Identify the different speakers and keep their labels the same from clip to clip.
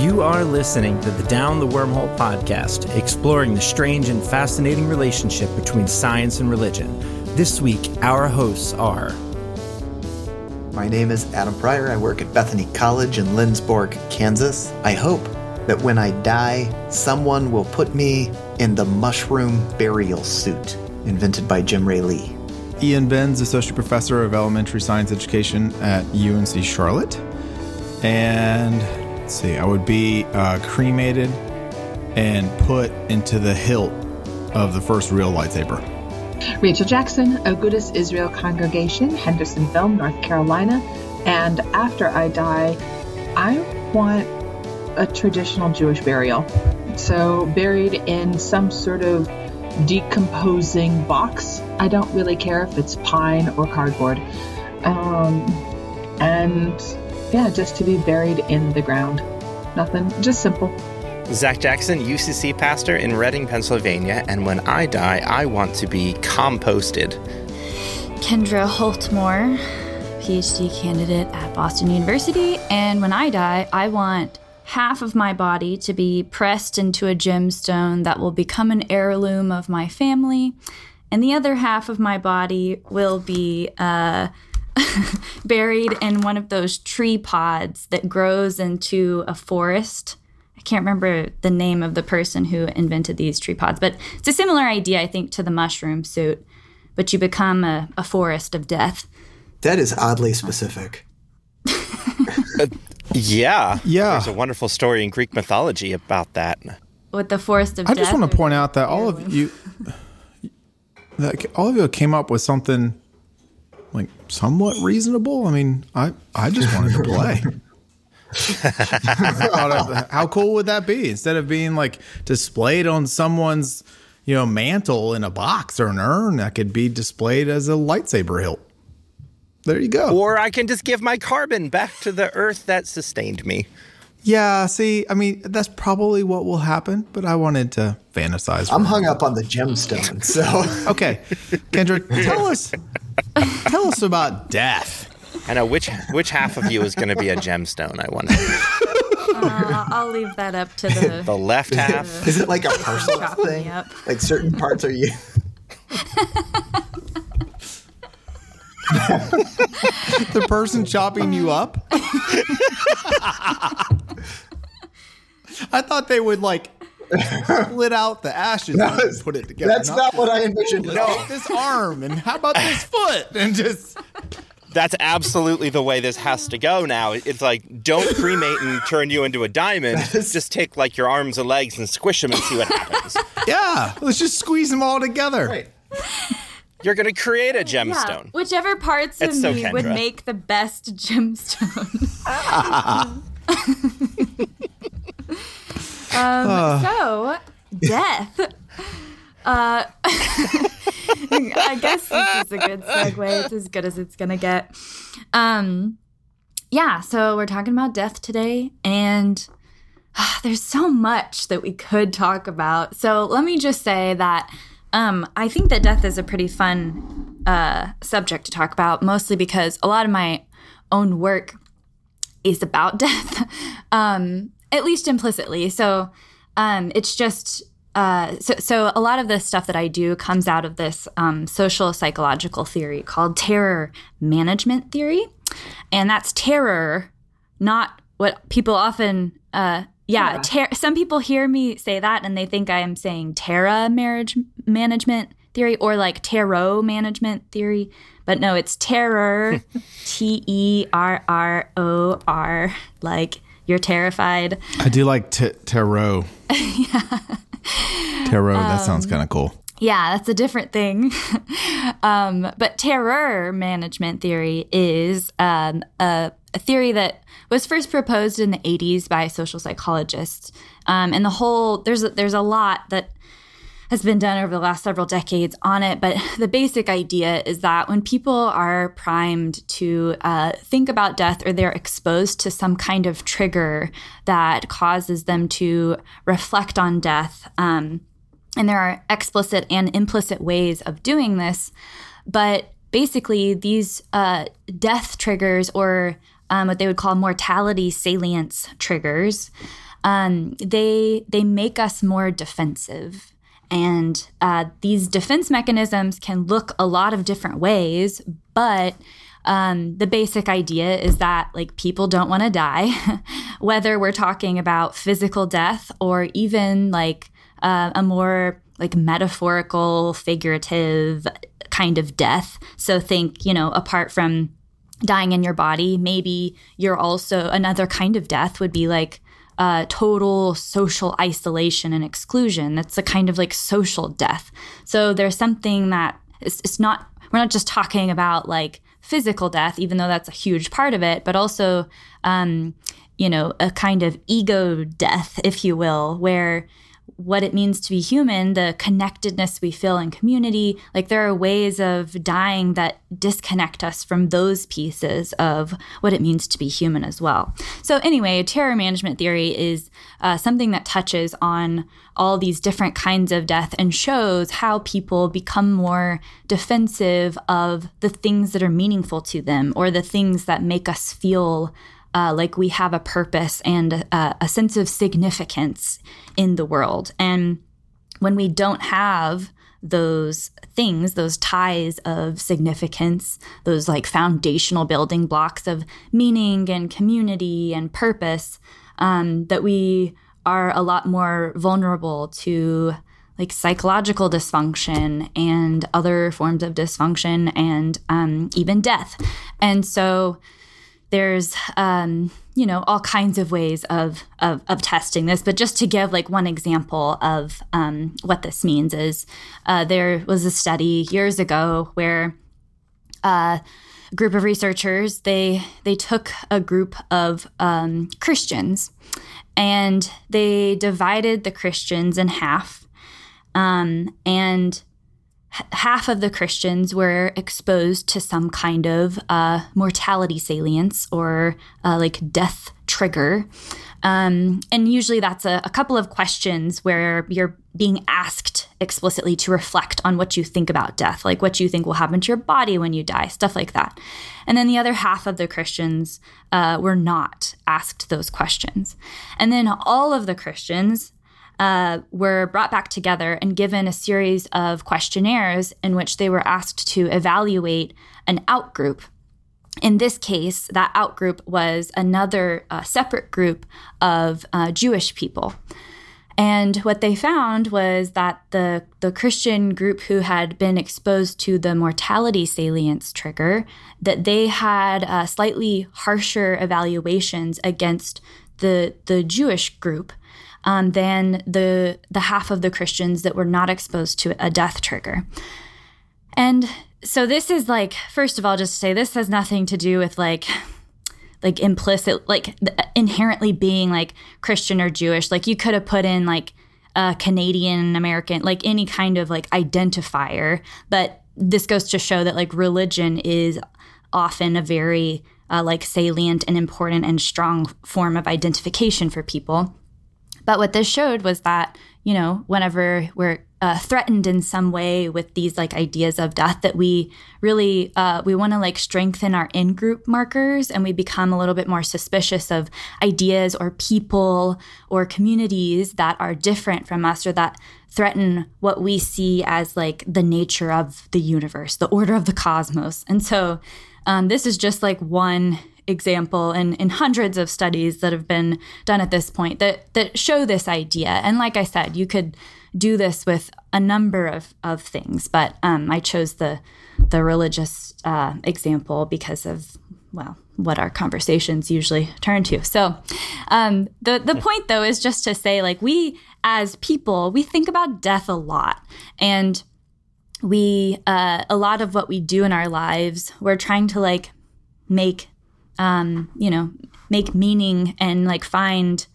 Speaker 1: You are listening to the Down the Wormhole podcast, exploring the strange and fascinating relationship between science and religion. This week, our hosts are.
Speaker 2: My name is Adam Pryor. I work at Bethany College in Lindsborg, Kansas. I hope that when I die, someone will put me in the mushroom burial suit invented by Jae Rhim Lee.
Speaker 3: Ian Binns, Associate Professor of Elementary Science Education at UNC Charlotte. And let's see, I would be uh, cremated and put into the hilt of the first real lightsaber.
Speaker 4: Rachel Jackson, Agudas Israel Congregation, Hendersonville, North Carolina. And after I die, I want a traditional Jewish burial. So, buried in some sort of decomposing box. I don't really care if it's pine or cardboard. Um, and yeah, just to be buried in the ground. Nothing, just simple.
Speaker 5: Zach Jackson, UCC pastor in Reading, Pennsylvania, and when I die, I want to be composted.
Speaker 6: Kendra Holtmore, PhD candidate at Boston University, and when I die, I want half of my body to be pressed into a gemstone that will become an heirloom of my family, and the other half of my body will be uh, buried in one of those tree pods that grows into a forest. I can't remember the name of the person who invented these tree pods, but it's a similar idea, I think, to the mushroom suit. But you become a, a forest of death.
Speaker 2: That is oddly specific.
Speaker 5: uh, yeah.
Speaker 3: Yeah.
Speaker 5: There's a wonderful story in Greek mythology about that.
Speaker 6: With the forest of
Speaker 3: I
Speaker 6: death.
Speaker 3: just want to point out that all of you, that all of you came up with something like somewhat reasonable. I mean, I I just wanted to play. How cool would that be? Instead of being like displayed on someone's, you know, mantle in a box or an urn, that could be displayed as a lightsaber hilt. There you go.
Speaker 5: Or I can just give my carbon back to the earth that sustained me.
Speaker 3: Yeah, see, I mean, that's probably what will happen, but I wanted to fantasize.
Speaker 2: I'm hung up on the gemstone, so
Speaker 3: okay. Kendra, tell us tell us about death.
Speaker 5: I know which which half of you is going to be a gemstone. I wonder.
Speaker 6: Uh, I'll leave that up to the
Speaker 5: the left half.
Speaker 2: Is it like a personal thing? Like certain parts are you?
Speaker 3: the person chopping you up. I thought they would like split out the ashes no, and put it together.
Speaker 2: That's not, not what I envisioned.
Speaker 3: No, this arm and how about this foot and just.
Speaker 5: That's absolutely the way this has to go now. It's like don't cremate and turn you into a diamond. Just take like your arms and legs and squish them and see what happens.
Speaker 3: Yeah, let's just squeeze them all together. Right.
Speaker 5: You're going to create a gemstone.
Speaker 6: Yeah, whichever parts it's of so me Kendra. would make the best gemstone. um, uh. So, death. Uh, I guess this is a good segue. It's as good as it's gonna get. Um, yeah. So we're talking about death today, and uh, there's so much that we could talk about. So let me just say that um, I think that death is a pretty fun uh, subject to talk about, mostly because a lot of my own work is about death, um, at least implicitly. So um, it's just uh, so, so a lot of the stuff that I do comes out of this um, social psychological theory called terror management theory, and that's terror, not what people often. Uh, yeah, ter- some people hear me say that and they think I am saying terra marriage management theory or like tarot management theory, but no, it's terror, T E R R O R, like you're terrified.
Speaker 3: I do like t- tarot. yeah. Tarot, that um, sounds kind of cool.
Speaker 6: Yeah, that's a different thing. um, but terror management theory is um, a, a, theory that was first proposed in the 80s by social psychologists. Um, and the whole, there's a, there's a lot that has been done over the last several decades on it. But the basic idea is that when people are primed to uh, think about death or they're exposed to some kind of trigger that causes them to reflect on death, um, and there are explicit and implicit ways of doing this, but basically, these uh, death triggers or um, what they would call mortality salience triggers um, they they make us more defensive. And uh, these defense mechanisms can look a lot of different ways, but um, the basic idea is that like people don't want to die, whether we're talking about physical death or even like uh, a more like metaphorical, figurative kind of death. So think, you know, apart from dying in your body, maybe you're also another kind of death would be like uh, total social isolation and exclusion. That's a kind of like social death. So there's something that it's, it's not, we're not just talking about like physical death, even though that's a huge part of it, but also, um, you know, a kind of ego death, if you will, where what it means to be human, the connectedness we feel in community. Like there are ways of dying that disconnect us from those pieces of what it means to be human as well. So, anyway, terror management theory is uh, something that touches on all these different kinds of death and shows how people become more defensive of the things that are meaningful to them or the things that make us feel uh, like we have a purpose and uh, a sense of significance in the world. And when we don't have those things, those ties of significance, those like foundational building blocks of meaning and community and purpose, um, that we are a lot more vulnerable to like psychological dysfunction and other forms of dysfunction and um, even death. And so there's um, you know all kinds of ways of, of, of testing this but just to give like one example of um, what this means is uh, there was a study years ago where uh, a group of researchers they they took a group of um, christians and they divided the christians in half um, and half of the Christians were exposed to some kind of uh, mortality salience or uh, like death trigger. Um, and usually that's a, a, couple of questions where you're being asked explicitly to reflect on what you think about death, like what you think will happen to your body when you die, stuff like that. And then the other half of the Christians uh, were not asked those questions. And then all of the Christians uh, were brought back together and given a series of questionnaires in which they were asked to evaluate an outgroup. In this case, that outgroup was another uh, separate group of uh, Jewish people. And what they found was that the, the Christian group who had been exposed to the mortality salience trigger, that they had uh, slightly harsher evaluations against the, the Jewish group um, than the the half of the Christians that were not exposed to a death trigger. And so this is like, first of all, just to say this has nothing to do with like like implicit like inherently being like Christian or Jewish. Like you could have put in like a Canadian American, like any kind of like identifier, but this goes to show that like religion is often a very uh, like salient and important and strong form of identification for people. But what this showed was that, you know, whenever we're uh, threatened in some way with these like ideas of death, that we really uh, we want to like strengthen our in-group markers, and we become a little bit more suspicious of ideas or people or communities that are different from us or that threaten what we see as like the nature of the universe, the order of the cosmos. And so um, this is just like one example in, in hundreds of studies that have been done at this point that, that show this idea. And like I said, you could do this with a number of, of things, but um, I chose the, the religious uh, example because of, well, what our conversations usually turn to. So um, the, the point, though, is just to say, like, we as people, we think about death a lot. And we, uh, a lot of what we do in our lives, we're trying to like make um, you know, make meaning and like find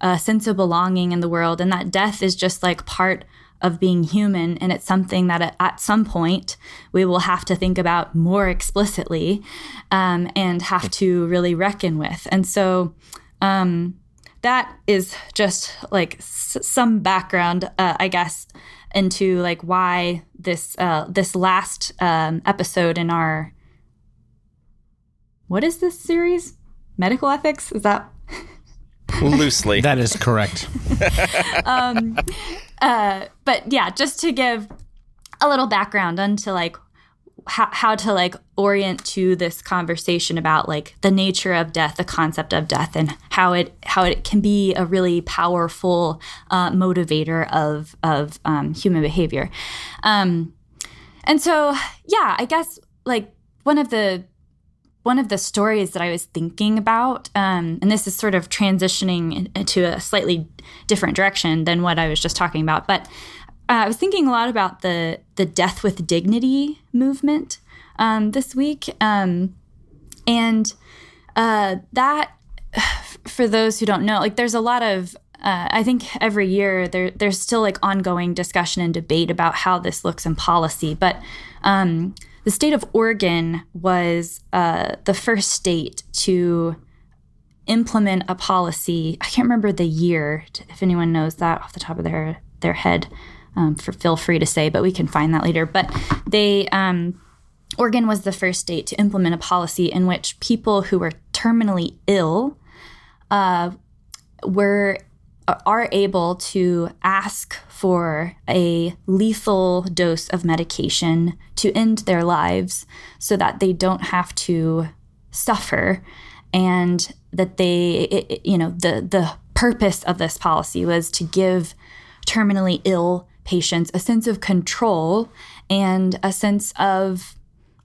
Speaker 6: a sense of belonging in the world. And that death is just like part of being human. And it's something that at some point we will have to think about more explicitly um, and have to really reckon with. And so, um, that is just like s- some background, uh, I guess, into like why this uh, this last um, episode in our what is this series? Medical ethics? Is that?
Speaker 5: Loosely.
Speaker 1: That is correct.
Speaker 6: um, uh, but yeah, just to give a little background onto like how, how to like orient to this conversation about like the nature of death the concept of death and how it how it can be a really powerful uh, motivator of of um, human behavior um, and so yeah i guess like one of the one of the stories that I was thinking about, um, and this is sort of transitioning into a slightly different direction than what I was just talking about, but uh, I was thinking a lot about the the death with dignity movement um, this week, um, and uh, that for those who don't know, like there's a lot of uh, I think every year there there's still like ongoing discussion and debate about how this looks in policy, but um, the state of Oregon was uh, the first state to implement a policy. I can't remember the year. If anyone knows that off the top of their their head, um, for, feel free to say, but we can find that later. But they, um, Oregon was the first state to implement a policy in which people who were terminally ill uh, were are able to ask for a lethal dose of medication to end their lives so that they don't have to suffer and that they it, you know the the purpose of this policy was to give terminally ill patients a sense of control and a sense of,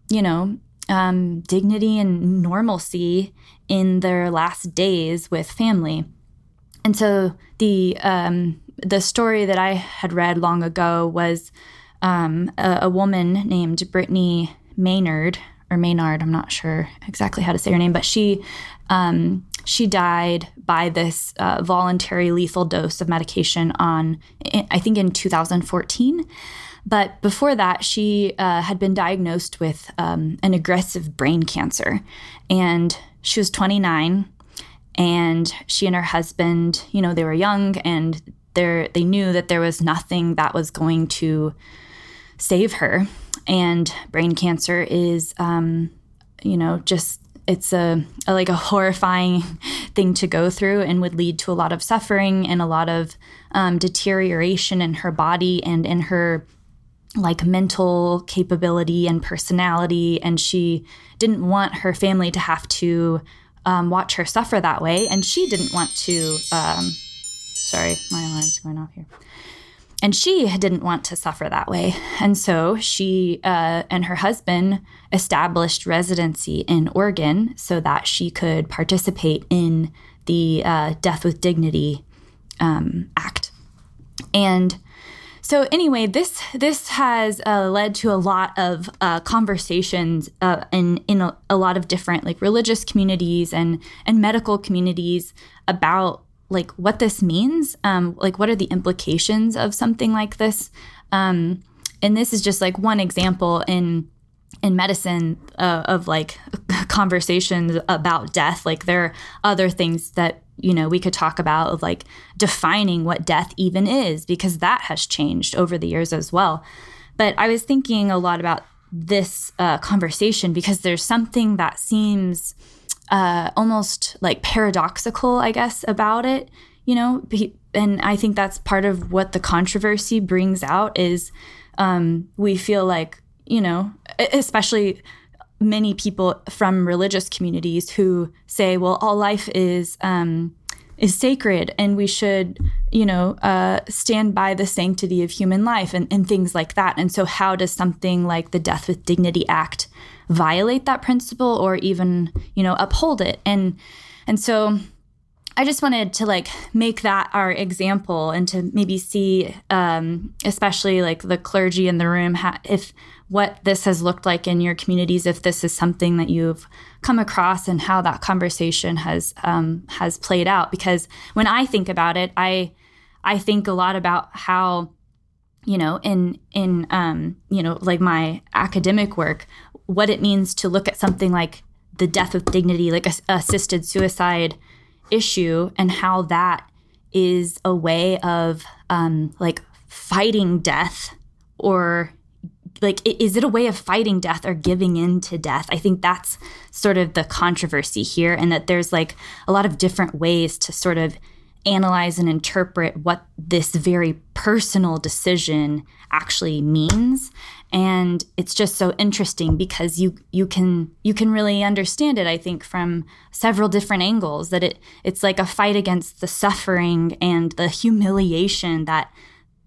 Speaker 6: you know, um, dignity and normalcy in their last days with family. And so the um, the story that I had read long ago was um, a, a, woman named Brittany Maynard or Maynard. I'm not sure exactly how to say her name, but she um, she died by this uh, voluntary lethal dose of medication on, I think, in 2014. But before that, she uh, had been diagnosed with um, an aggressive brain cancer. And she was 29. And she and her husband, you know, they were young and they knew that there was nothing that was going to save her. And brain cancer is, um, you know, just it's a, a, like a horrifying thing to go through and would lead to a lot of suffering and a lot of um, deterioration in her body and in her like mental capability and personality and she didn't want her family to have to um, watch her suffer that way and she didn't want to um, sorry my alarm's going off here and she didn't want to suffer that way. And so she uh, and her husband established residency in Oregon so that she could participate in the uh, Death with Dignity um, Act. And so anyway, this this has uh, led to a lot of uh, conversations uh, in in a, a, lot of different like religious communities and and medical communities about like what this means um, like what are the implications of something like this. Um, and this is just like one example in in medicine uh, of like conversations about death like there are other things that you know we could talk about like defining what death even is because that has changed over the years as well but i was thinking a lot about this uh, conversation because there's something that seems uh, almost like paradoxical, I guess, about it. You know, and I think that's part of what the controversy brings out is um, we feel like you know, especially many people from religious communities who say, well, all life is um, is sacred and we should you know uh, stand by the sanctity of human life and, and things like that. And so how does something like the death with dignity act violate that principle or even you know uphold it? And and so I just wanted to like make that our example and to maybe see, um, especially like the clergy in the room, ha- if what this has looked like in your communities, if this is something that you've come across and how that conversation has um, has played out. Because when I think about it, I I think a lot about how you know in in um, you know like my academic work, what it means to look at something like the death with dignity, like a, assisted suicide issue and how that is a way of um, like fighting death or like is it a way of fighting death or giving in to death? I think that's sort of the controversy here and that there's like a lot of different ways to sort of analyze and interpret what this very personal decision actually means and it's just so interesting because you you can you can really understand it i think from several different angles that it it's like a fight against the suffering and the humiliation that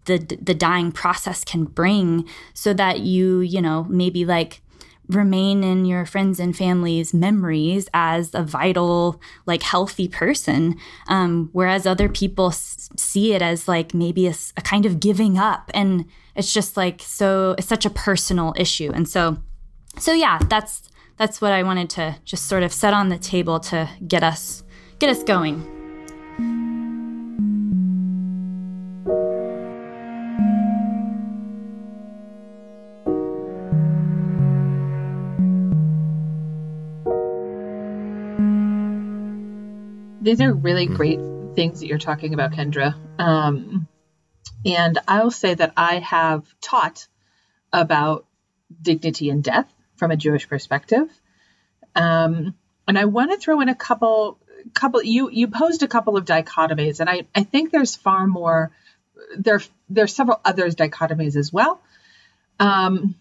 Speaker 6: the the dying process can bring so that you you know maybe like remain in your friends and family's memories as a vital like healthy person um, whereas other people s- see it as like maybe a, a kind of giving up. And it's just like so it's such a personal issue. And so so yeah that's that's what i wanted to just sort of set on the table to get us get us going
Speaker 4: these are really mm-hmm. great things that you're talking about, Kendra. Um, and I'll say that I have taught about dignity and death from a Jewish perspective. Um, and I want to throw in a couple couple you you posed a couple of dichotomies and I, I think there's far more there there's several others dichotomies as well. Um,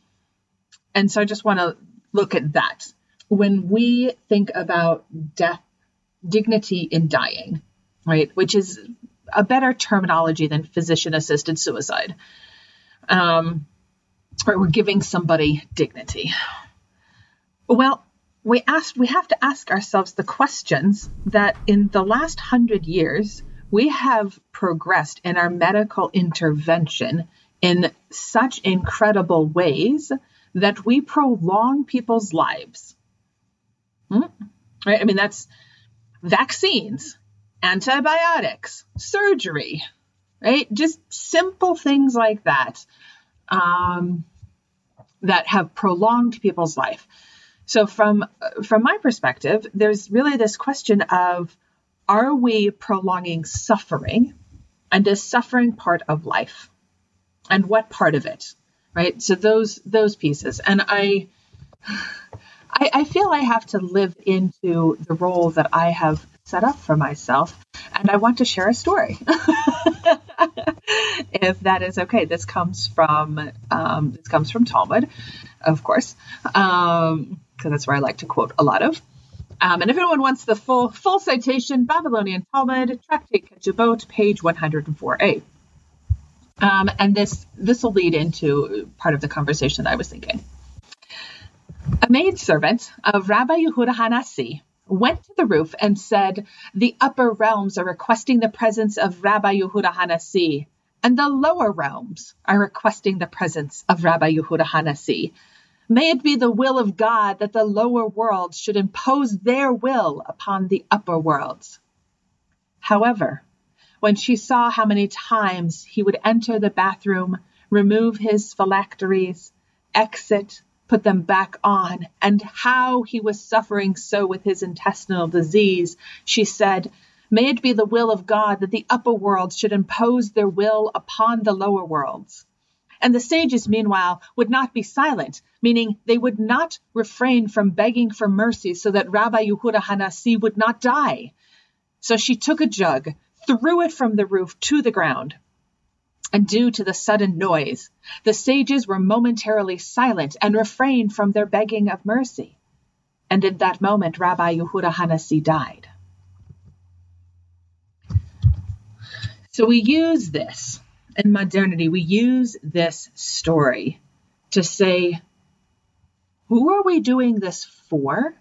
Speaker 4: and so I just want to look at that. When we think about death dignity in dying, right? Which is a better terminology than physician assisted suicide. Um, right, we're giving somebody dignity. Well, we asked we have to ask ourselves the questions that in the last hundred years we have progressed in our medical intervention in such incredible ways that we prolong people's lives. Hmm? Right? I mean, that's vaccines, antibiotics, surgery, right? Just simple things like that um, that have prolonged people's life. So from from my perspective, there's really this question of are we prolonging suffering? And is suffering part of life? And what part of it? Right? So those those pieces. And I I, I feel I have to live into the role that I have set up for myself, and I want to share a story. if that is okay, this comes from um, this comes from Talmud, of course, because um, that's where I like to quote a lot of. Um, and if anyone wants the full full citation, Babylonian Talmud, Tractate Ketubot, page 104a. Um, and this this will lead into part of the conversation that I was thinking. A maidservant of Rabbi Yehuda Hanasi went to the roof and said, The upper realms are requesting the presence of Rabbi Yehuda Hanasi, and the lower realms are requesting the presence of Rabbi Yehuda Hanasi. May it be the will of God that the lower worlds should impose their will upon the upper worlds. However, when she saw how many times he would enter the bathroom, remove his phylacteries, exit, put them back on, and how he was suffering so with his intestinal disease, she said, May it be the will of God that the upper worlds should impose their will upon the lower worlds. And the sages, meanwhile, would not be silent, meaning they would not refrain from begging for mercy so that Rabbi Yehuda Hanasi would not die. So she took a jug, threw it from the roof to the ground, and due to the sudden noise, the sages were momentarily silent and refrained from their begging of mercy. And in that moment, Rabbi Yehuda Hanasi died. So we use this in modernity, we use this story to say, who are we doing this for?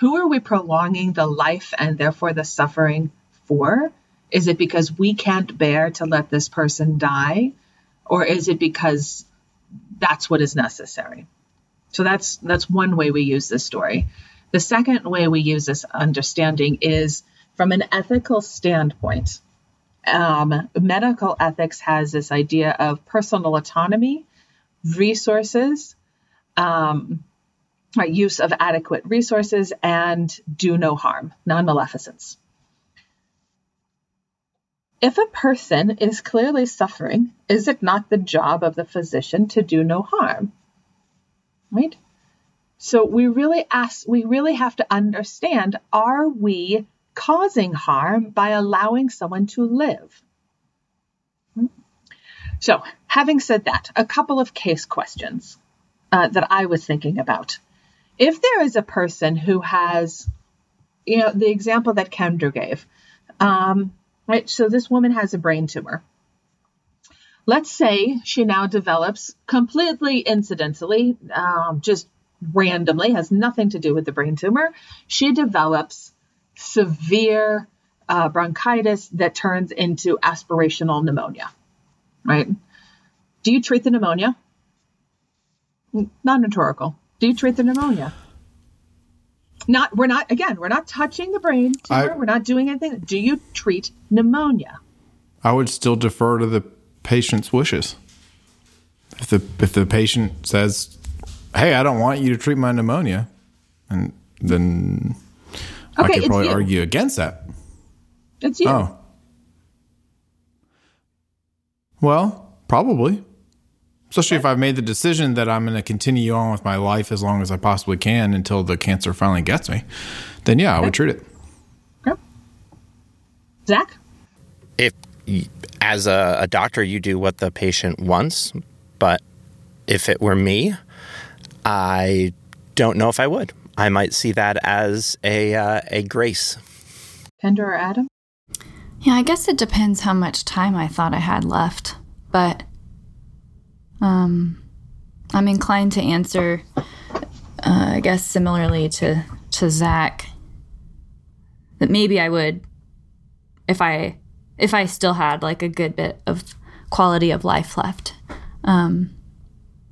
Speaker 4: Who are we prolonging the life and therefore the suffering for? Is it because we can't bear to let this person die? Or is it because that's what is necessary? So that's that's one way we use this story. The second way we use this understanding is from an ethical standpoint. Um, medical ethics has this idea of personal autonomy, resources, um, use of adequate resources, and do no harm, non maleficence. If a person is clearly suffering, is it not the job of the physician to do no harm? right? So we really ask, we really have to understand are we causing harm by allowing someone to live? So, having said that, a couple of case questions uh, that I was thinking about. If there is a person who has, you know, the example that Kendra gave, um, right? So this woman has a brain tumor. Let's say she now develops completely incidentally, um, just randomly, has nothing to do with the brain tumor. She develops severe uh, bronchitis that turns into aspirational pneumonia, right? Do you treat the pneumonia? Non-rhetorical. Do you treat the pneumonia? Not. We're not. Again, we're not touching the brain tumor. I, we're not doing anything. Do you treat pneumonia?
Speaker 3: I would still defer to the patient's wishes. If the if the patient says, "Hey, I don't want you to treat my pneumonia," and then okay, I could probably argue against that.
Speaker 4: It's you. Oh.
Speaker 3: Well, probably. Especially if I've made the decision that I'm going to continue on with my life as long as I possibly can until the cancer finally gets me, then yeah, I would treat it.
Speaker 4: Okay. Zach?
Speaker 5: If, as a, a doctor, you do what the patient wants, but if it were me, I don't know if I would. I might see that as a uh, a grace.
Speaker 4: Kendra or Adam?
Speaker 6: Yeah, I guess it depends how much time I thought I had left, but um, I'm inclined to answer, uh, I guess, similarly to to Zach. That maybe I would, if I if I still had like a good bit of quality of life left. Um,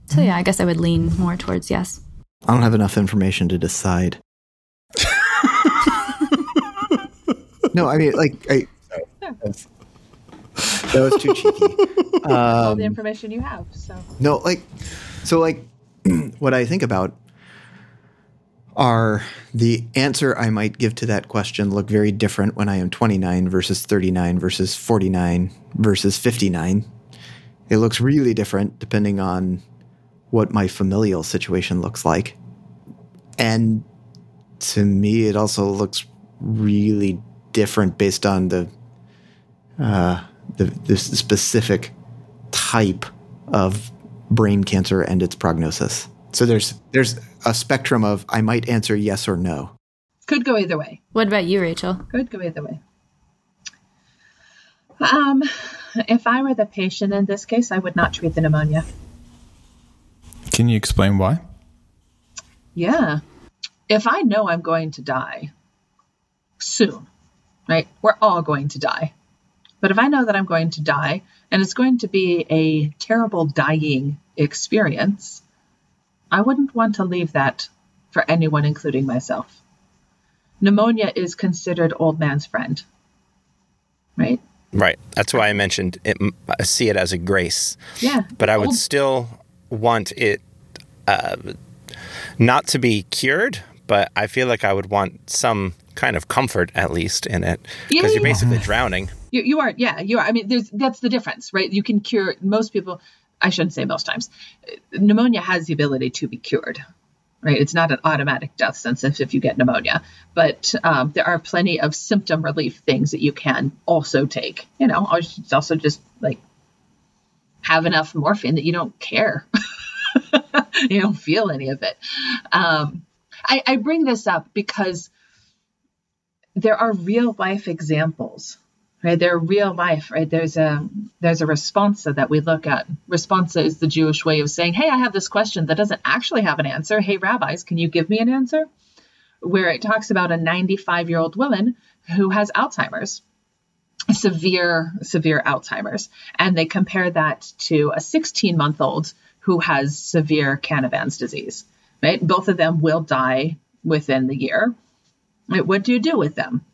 Speaker 6: so yeah, I guess I would lean more towards yes.
Speaker 2: I don't have enough information to decide. no, I mean, like, I, that was too cheeky.
Speaker 4: Um, All the information you have. So
Speaker 2: no, like, so like, what I think about are the answer I might give to that question look very different when I am 29 versus 39 versus 49 versus 59. It looks really different depending on what my familial situation looks like. And to me, it also looks really different based on the uh, the, the specific type of brain cancer and its prognosis. So there's there's a spectrum of I might answer yes or no.
Speaker 4: Could go either way.
Speaker 6: What about you, Rachel?
Speaker 4: Could go either way. Um, if I were the patient in this case, I would not treat the pneumonia.
Speaker 3: Can you explain why?
Speaker 4: Yeah. If I know I'm going to die soon, right? We're all going to die. But if I know that I'm going to die and it's going to be a terrible dying experience, I wouldn't want to leave that for anyone, including myself. Pneumonia is considered old man's friend, right?
Speaker 5: Right. That's why I mentioned it. I see it as a grace.
Speaker 4: Yeah.
Speaker 5: But I would old- still want it uh, not to be cured, but I feel like I would want some kind of comfort at least in it because yeah, you're basically drowning.
Speaker 4: You, you are, yeah, you are. I mean, there's that's the difference, right? You can cure most people. I shouldn't say most times. Pneumonia has the ability to be cured, right? It's not an automatic death sentence if you get pneumonia, but um, there are plenty of symptom relief things that you can also take. You know, it's also just like have enough morphine that you don't care. you don't feel any of it. Um, I, I bring this up because there are real life examples right? They're real life right? There's a there's a responsa that we look at. Responsa is the jewish way of saying hey i have this question that doesn't actually have an answer. Hey rabbis can you give me an answer? Where it talks about a 95 year old woman who has alzheimer's severe severe alzheimer's and they compare that to a 16 month old who has severe canavan's disease right? Both of them will die within the year what do you do with them?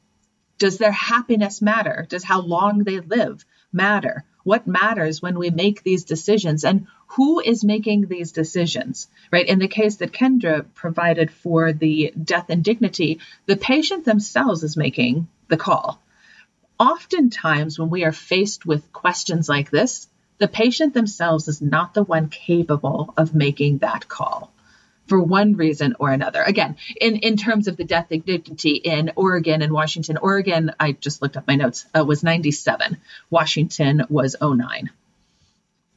Speaker 4: Does their happiness matter? Does how long they live matter? What matters when we make these decisions and who is making these decisions, right? In the case that Kendra provided for the death and dignity, the patient themselves is making the call. Oftentimes, when we are faced with questions like this, the patient themselves is not the one capable of making that call for one reason or another. Again, in, in terms of the death dignity in Oregon and Washington, Oregon, I just looked up my notes, uh, was 97. Washington was 09.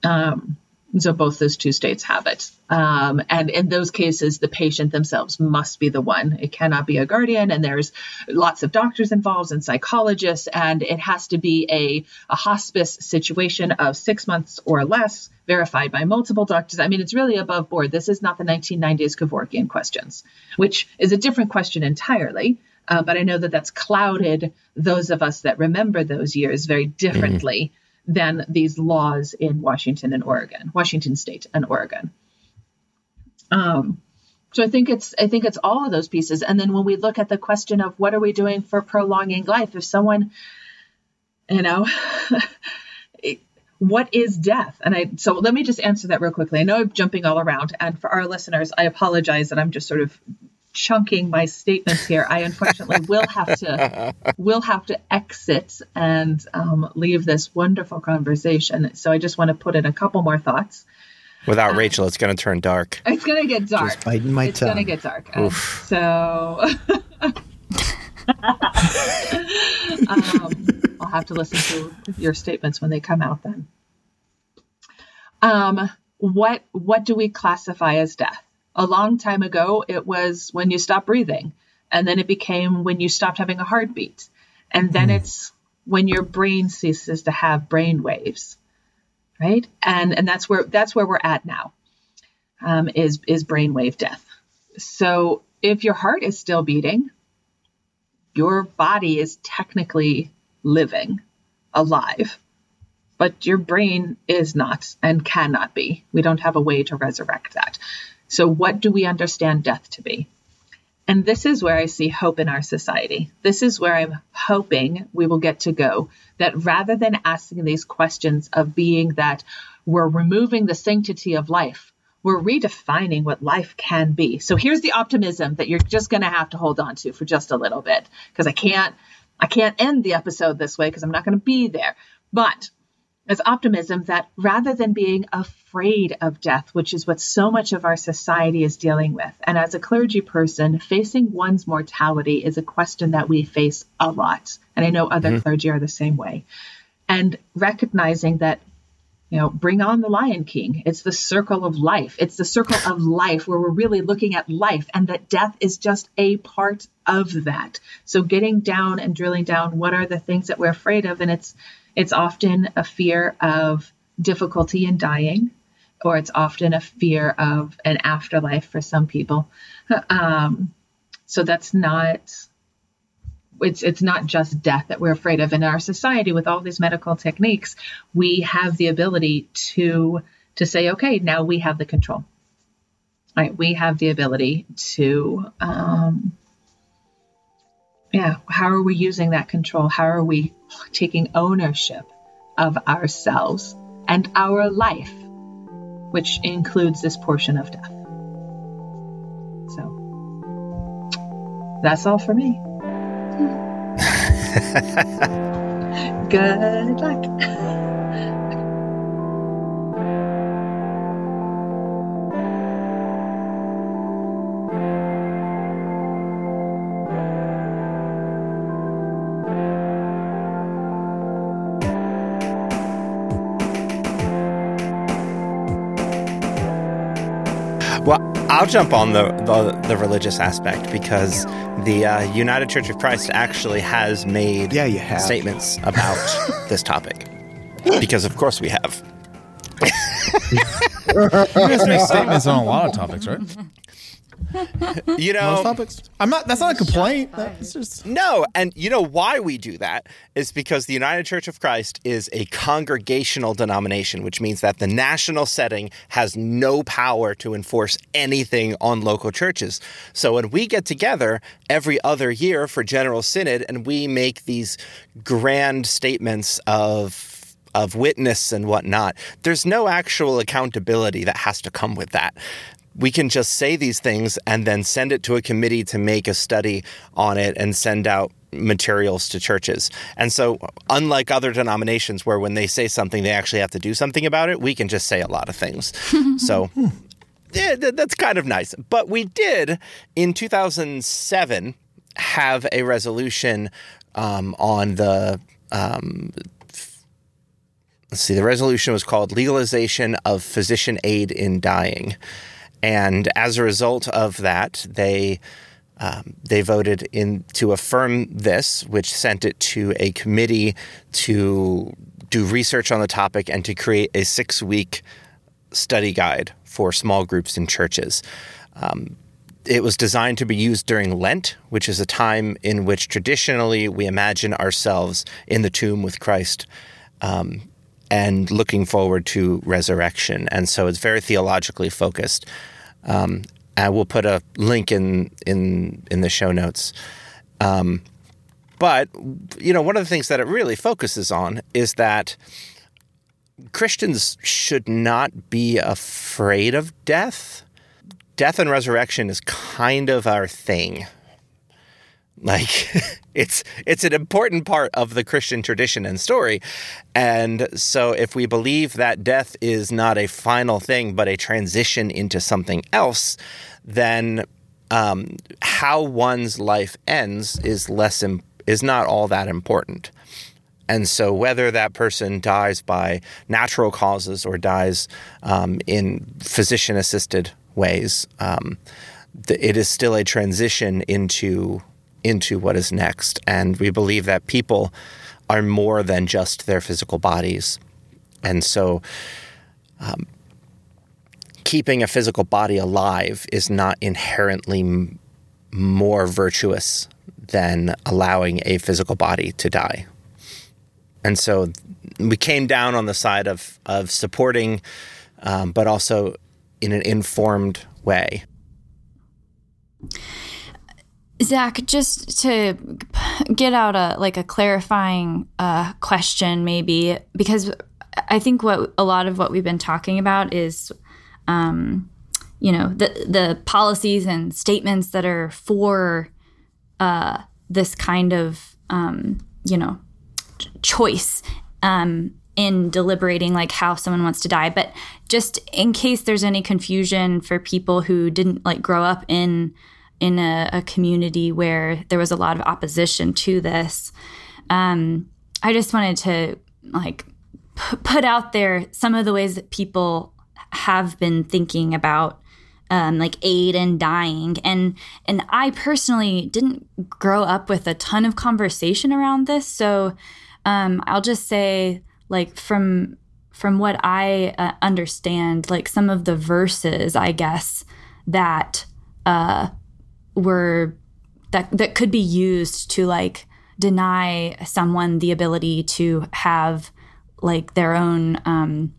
Speaker 4: Um, so both those two states have it. Um, and in those cases, the patient themselves must be the one. It cannot be a guardian, and there's lots of doctors involved and psychologists, and it has to be a, a hospice situation of six months or less, verified by multiple doctors. I mean, it's really above board. This is not the 1990s Kevorkian questions, which is a different question entirely. Uh, but I know that that's clouded those of us that remember those years very differently. Mm-hmm than these laws in Washington and Oregon, Washington State and Oregon. Um, so I think it's I think it's all of those pieces. And then when we look at the question of what are we doing for prolonging life, if someone, you know, what is death? And I so let me just answer that real quickly. I know I'm jumping all around, and for our listeners, I apologize that I'm just sort of chunking my statements here, I unfortunately will have to will have to exit and um, leave this wonderful conversation. So I just want to put in a couple more thoughts.
Speaker 5: Without um, Rachel, it's going to turn dark.
Speaker 4: It's going to get dark.
Speaker 2: Just biting my
Speaker 4: it's
Speaker 2: tongue.
Speaker 4: going to get dark. Um, so um, I'll have to listen to your statements when they come out. Then, um, what what do we classify as death? A long time ago, it was when you stop breathing. And then it became when you stopped having a heartbeat. And then mm. it's when your brain ceases to have brain waves. Right. And and that's where that's where we're at now. Um, is is brainwave death. So if your heart is still beating, your body is technically living, alive, but your brain is not and cannot be. We don't have a way to resurrect that. So, what do we understand death to be? And this is where I see hope in our society. This is where I'm hoping we will get to go. That rather than asking these questions of being that we're removing the sanctity of life, we're redefining what life can be. So here's the optimism that you're just going to have to hold on to for just a little bit because I can't I can't end the episode this way because I'm not going to be there. But as optimism that rather than being afraid of death, which is what so much of our society is dealing with, and as a clergy person, facing one's mortality is a question that we face a lot. And I know other mm-hmm. clergy are the same way. And recognizing that, you know, bring on the Lion King. It's the circle of life. It's the circle of life where we're really looking at life, and that death is just a part of that. So getting down and drilling down, what are the things that we're afraid of? And it's it's often a fear of difficulty in dying, or it's often a fear of an afterlife for some people. Um, so that's not it's it's not just death that we're afraid of in our society with all these medical techniques we have the ability to to say okay now we have the control right we have the ability to um, yeah, how are we using that control? How are we taking ownership of ourselves and our life, which includes this portion of death? So that's all for me. Good luck.
Speaker 5: I'll jump on the, the, the religious aspect because the uh, United Church of Christ actually has made
Speaker 2: yeah, you have.
Speaker 5: statements about this topic. Because of course we have.
Speaker 3: you guys make statements on a lot of topics, right?
Speaker 5: you know,
Speaker 3: Most topics. I'm not. That's not a complaint. That's just
Speaker 5: no. And you know why we do that is because the United Church of Christ is a congregational denomination, which means that the national setting has no power to enforce anything on local churches. So when we get together every other year for General Synod and we make these grand statements of of witness and whatnot. There's no actual accountability that has to come with that we can just say these things and then send it to a committee to make a study on it and send out materials to churches. And so, unlike other denominations where when they say something, they actually have to do something about it, we can just say a lot of things. so, yeah, that's kind of nice. But we did in 2007 have a resolution um, on the. Um, let's see, the resolution was called Legalization of Physician Aid in Dying. And as a result of that, they. Um, they voted in to affirm this, which sent it to a committee to do research on the topic and to create a six week study guide for small groups in churches. Um, it was designed to be used during Lent, which is a time in which traditionally we imagine ourselves in the tomb with Christ um, and looking forward to resurrection. And so it's very theologically focused. Um, and we'll put a link in in in the show notes. Um, but you know, one of the things that it really focuses on is that Christians should not be afraid of death. Death and resurrection is kind of our thing. Like it's it's an important part of the Christian tradition and story. And so if we believe that death is not a final thing but a transition into something else, then um, how one's life ends is less is not all that important. And so, whether that person dies by natural causes or dies um, in physician assisted ways, um, it is still a transition into into what is next. And we believe that people are more than just their physical bodies. And so, um, keeping a physical body alive is not inherently m- more virtuous than allowing a physical body to die. And so we came down on the side of, of supporting, um, but also in an informed way.
Speaker 6: Zach, just to get out a like a clarifying uh, question, maybe because I think what a lot of what we've been talking about is, um, you know, the the policies and statements that are for uh, this kind of, um, you know, choice um, in deliberating like how someone wants to die. But just in case there's any confusion for people who didn't like grow up in in a, a community where there was a lot of opposition to this. Um, i just wanted to like p- put out there some of the ways that people have been thinking about um, like aid and dying. And and i personally didn't grow up with a ton of conversation around this. So um, I'll just say, like from from what I uh, understand, like some of the verses, I guess that uh, were that that could be used to like deny someone the ability to have like their own um,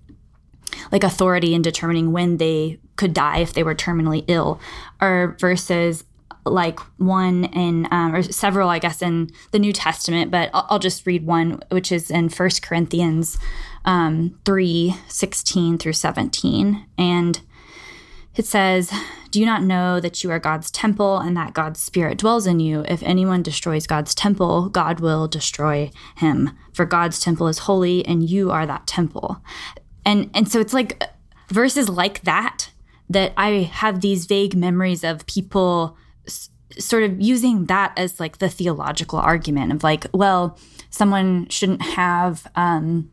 Speaker 6: like authority in determining when they could die if they were terminally ill are verses like one in um, or several i guess in the new testament but i'll, I'll just read one which is in First corinthians um, 3 16 through 17 and it says do you not know that you are god's temple and that god's spirit dwells in you? If anyone destroys god's temple god will destroy him. For god's temple is holy and you are that temple. And and so it's like verses like that that i have these vague memories of people sort of using that as like the theological argument of like, well, someone shouldn't have um,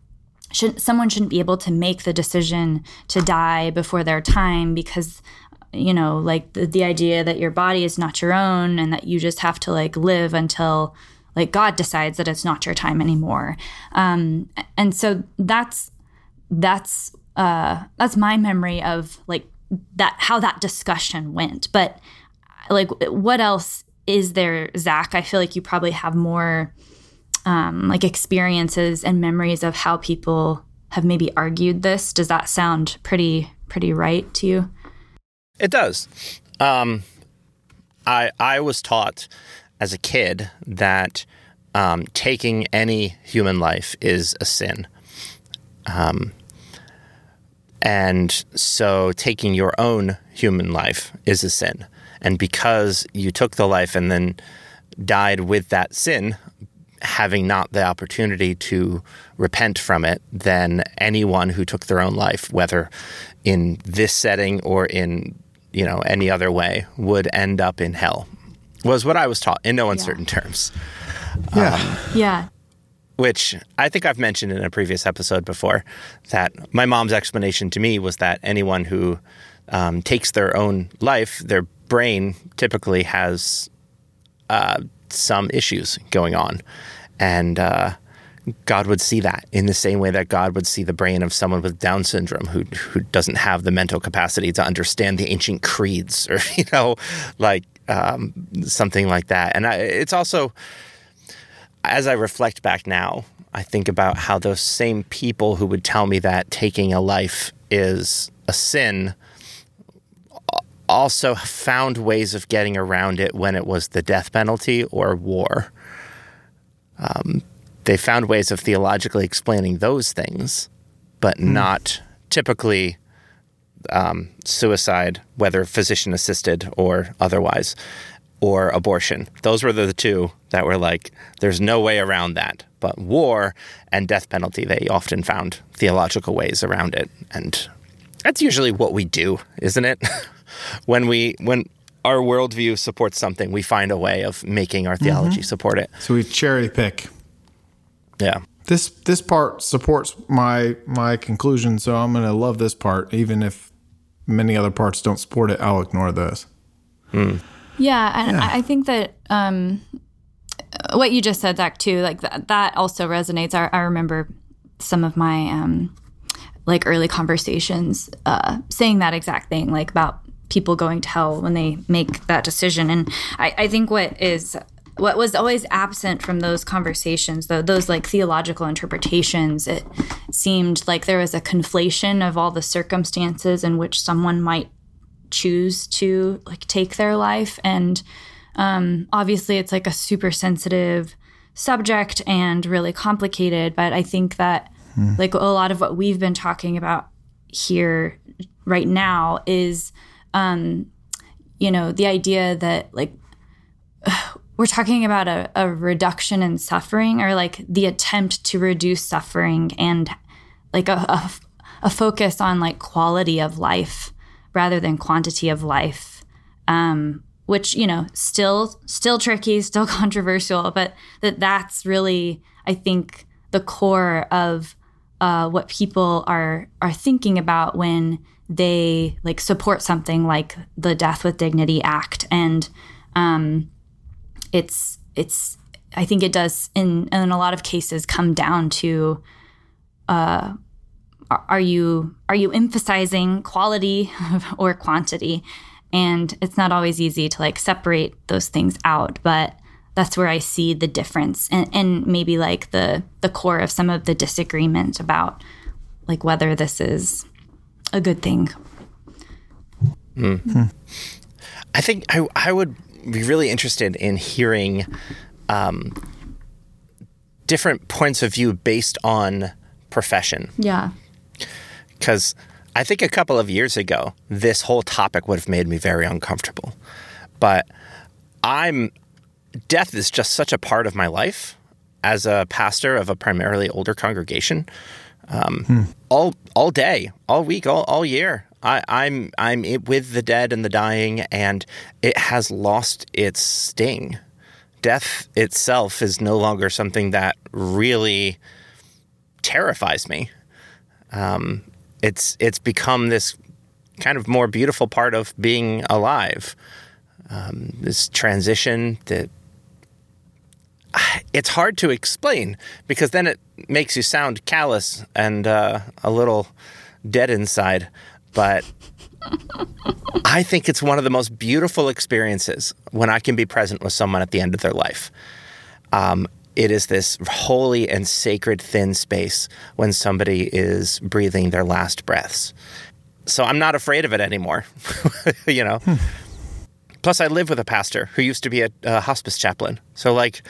Speaker 6: should someone shouldn't be able to make the decision to die before their time because you know like the, the idea that your body is not your own and that you just have to like live until like god decides that it's not your time anymore. Um, and so that's that's uh, that's my memory of like that how that discussion went. But like what else is there zach? I feel like you probably have more um, like experiences and memories of how people have maybe argued this. Does that sound pretty pretty right to you?
Speaker 5: It does. Um, i i was taught as a kid that um, taking any human life is a sin. Um, and so taking your own human life is a sin. And because you took the life and then died with that sin, having not the opportunity to repent from it than anyone who took their own life, whether in this setting or in you know any other way, would end up in hell. Was what I was taught in no uncertain terms.
Speaker 3: Yeah.
Speaker 6: Yeah.
Speaker 5: which I think I've mentioned in a previous episode before, that my mom's explanation to me was that anyone who um, takes their own life, their brain typically has uh, some issues going on. And uh, God would see that in the same way that God would see the brain of someone with Down syndrome who, who doesn't have the mental capacity to understand the ancient creeds or, you know, like um, something like that. And I, it's also, as I reflect back now, I think about how those same people who would tell me that taking a life is a sin also found ways of getting around it when it was the death penalty or war. Um, they found ways of theologically explaining those things, but not typically um, suicide, whether physician assisted or otherwise, or abortion. Those were the two that were like, there's no way around that. But war and death penalty, they often found theological ways around it. And that's usually what we do, isn't it? when we, when our worldview supports something, we find a way of making our theology support it.
Speaker 3: So we cherry pick.
Speaker 5: Yeah.
Speaker 3: This this part supports my my conclusion, so I'm gonna love this part, even if many other parts don't support it. I'll ignore those.
Speaker 6: Yeah, and I I think that um, what you just said, Zach, too, like that, that also resonates. I, I remember some of my um, like early conversations uh, saying that exact thing, like about people going to hell when they make that decision. And I, I think what is what was always absent from those conversations, though, those like theological interpretations, it seemed like there was a conflation of all the circumstances in which someone might choose to like take their life and um, obviously it's like a super sensitive subject and really complicated but i think that like a lot of what we've been talking about here right now is um, you know the idea that like we're talking about a, a reduction in suffering or like the attempt to reduce suffering and like a, a, a focus on like quality of life rather than quantity of life um, which you know still still tricky still controversial but that that's really i think the core of uh, what people are are thinking about when they like support something like the death with dignity act. And um, it's it's i think it does in in a lot of cases come down to uh, are- you are you emphasizing quality or quantity? And it's not always easy to like separate those things out but that's where i see the difference. And, and maybe like the the core of some of the disagreement about like whether this is a good thing
Speaker 5: I think I, I would be really interested in hearing um, different points of view based on profession.
Speaker 6: yeah
Speaker 5: Because I think a couple of years ago, this whole topic would have made me very uncomfortable. But I'm, death is just such a part of my life as a pastor of a primarily older congregation. Um, All all day, all week, all, all year, I, I'm I'm with the dead and the dying, and it has lost its sting. Death itself is no longer something that really terrifies me. Um, it's it's become this kind of more beautiful part of being alive. Um, this transition that it's hard to explain because then it makes you sound callous and uh, a little dead inside. But I think it's one of the most beautiful experiences when I can be present with someone at the end of their life. Um, it is this holy and sacred thin space when somebody is breathing their last breaths. So I'm not afraid of it anymore, you know. Plus, I live with a pastor who used to be a, a hospice chaplain. So, like,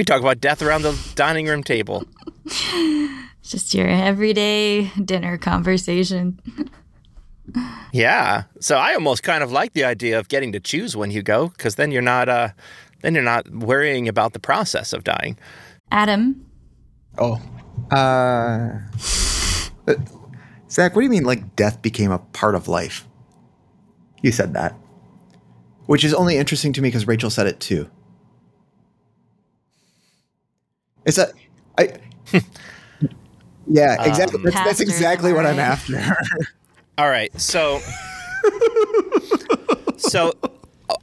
Speaker 5: we talk about death around the dining room table.
Speaker 6: just your everyday dinner conversation
Speaker 5: Yeah. So I almost kind of like the idea of getting to choose when you go because then you're not uh, Then you're not worrying about the process of dying.
Speaker 6: Adam,
Speaker 2: Oh. Uh, Zach, what do you mean, like, death became a part of life? You said that. Which is only interesting to me because Rachel said it too. Is that. I. yeah, exactly. that's, that's exactly what I'm after.
Speaker 5: All right, so so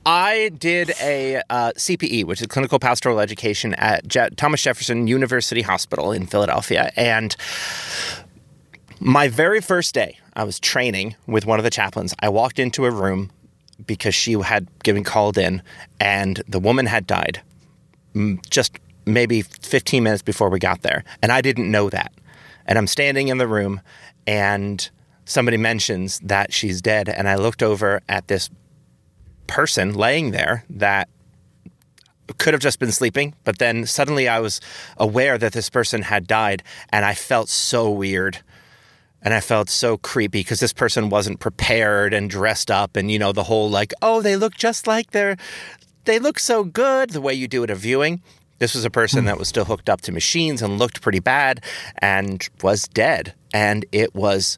Speaker 5: I did a uh, CPE, which is clinical pastoral education at Je- Thomas Jefferson University Hospital in Philadelphia, and my very first day, I was training with one of the chaplains. I walked into a room because she had given called in, and the woman had died mm, just maybe 15 minutes before we got there, and I didn't know that. And I'm standing in the room, and somebody mentions that she's dead, and I looked over at this person laying there that could have just been sleeping, but then suddenly I was aware that this person had died, and I felt so weird. And I felt so creepy because this person wasn't prepared and dressed up, and you know, the whole like, oh, they look just like they're, they look so good, the way you do at a viewing. This was a person hmm. that was still hooked up to machines and looked pretty bad and was dead. And it was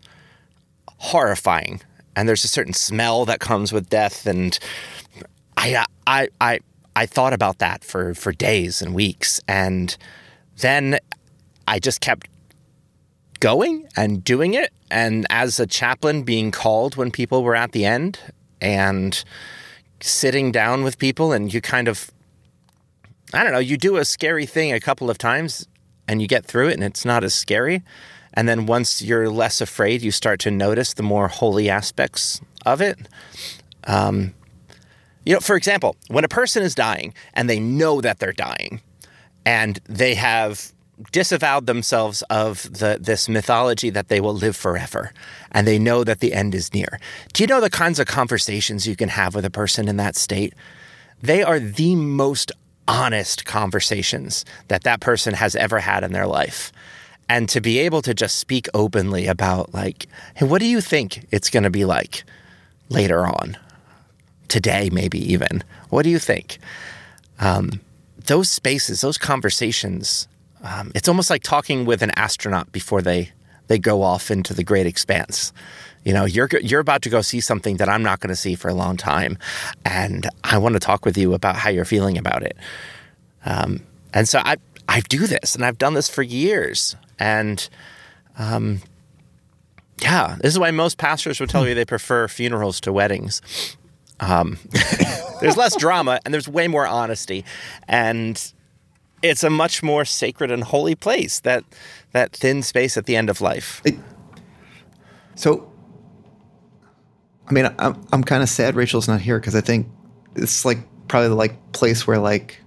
Speaker 5: horrifying. And there's a certain smell that comes with death. And I, I, I, I thought about that for, for days and weeks. And then I just kept going and doing it. And as a chaplain, being called when people were at the end and sitting down with people, and you kind of, I don't know, you do a scary thing a couple of times and you get through it, and it's not as scary. And then once you're less afraid, you start to notice the more holy aspects of it. Um, you know, for example, when a person is dying and they know that they're dying and they have disavowed themselves of the this mythology that they will live forever and they know that the end is near. Do you know the kinds of conversations you can have with a person in that state? They are the most honest conversations that that person has ever had in their life. And to be able to just speak openly about like, hey, what do you think it's going to be like later on? Today maybe even. What do you think? Um, those spaces, those conversations, um, it's almost like talking with an astronaut before they they go off into the great expanse. You know, you're you're about to go see something that I'm not going to see for a long time, and I want to talk with you about how you're feeling about it. Um, and so I I do this, and I've done this for years, and um, yeah, this is why most pastors would tell you they prefer funerals to weddings. Um, there's less drama, and there's way more honesty, and it's a much more sacred and holy place that that thin space at the end of life.
Speaker 2: So, I mean, I'm I'm kind of sad Rachel's not here because I think it's like probably the like place where like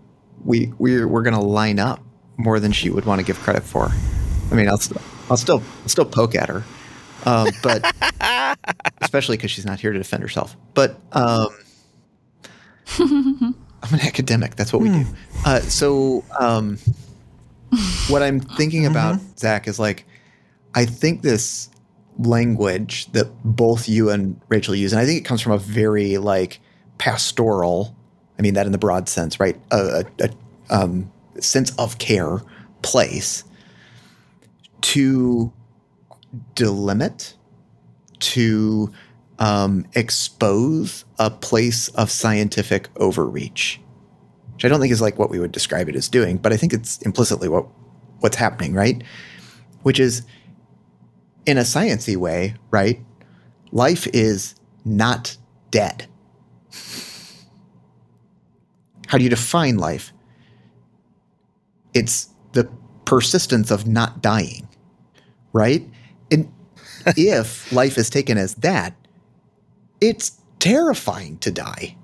Speaker 2: we we're we're gonna line up more than she would want to give credit for. I mean, I'll I'll still I'll still poke at her, um, but especially because she's not here to defend herself. But um, I'm an academic. That's what we do. Uh, so um, what I'm thinking about Zach is like I think this language that both you and Rachel use, and I think it comes from a very like pastoral, I mean that in the broad sense, right? A, a, a um, sense of care place to delimit, to um, expose a place of scientific overreach, which I don't think is like what we would describe it as doing, but I think it's implicitly what what's happening, right? Which is in a sciency way, right? Life is not dead. How do you define life? It's the persistence of not dying, right? And if life is taken as that, it's terrifying to die.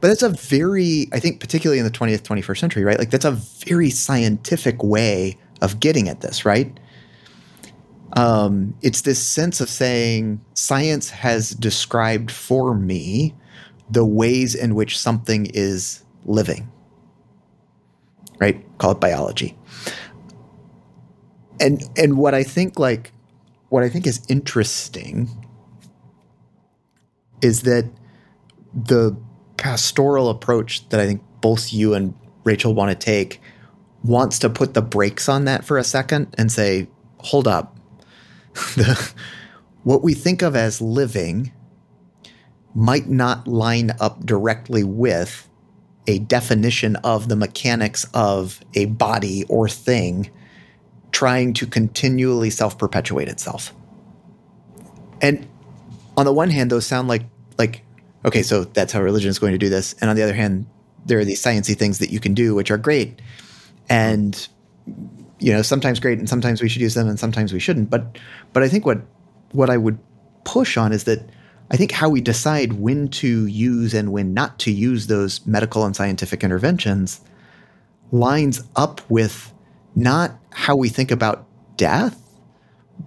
Speaker 2: But that's a very, I think, particularly in the 20th, 21st century, right? Like, that's a very scientific way of getting at this, right? Um, it's this sense of saying science has described for me the ways in which something is living, right? Call it biology. And and what I think like what I think is interesting is that the pastoral approach that I think both you and Rachel want to take wants to put the brakes on that for a second and say, hold up. the, what we think of as living might not line up directly with a definition of the mechanics of a body or thing trying to continually self perpetuate itself. And on the one hand, those sound like like okay, so that's how religion is going to do this. And on the other hand, there are these sciencey things that you can do, which are great, and you know sometimes great, and sometimes we should use them, and sometimes we shouldn't. But but I think what what I would push on is that I think how we decide when to use and when not to use those medical and scientific interventions lines up with not how we think about death,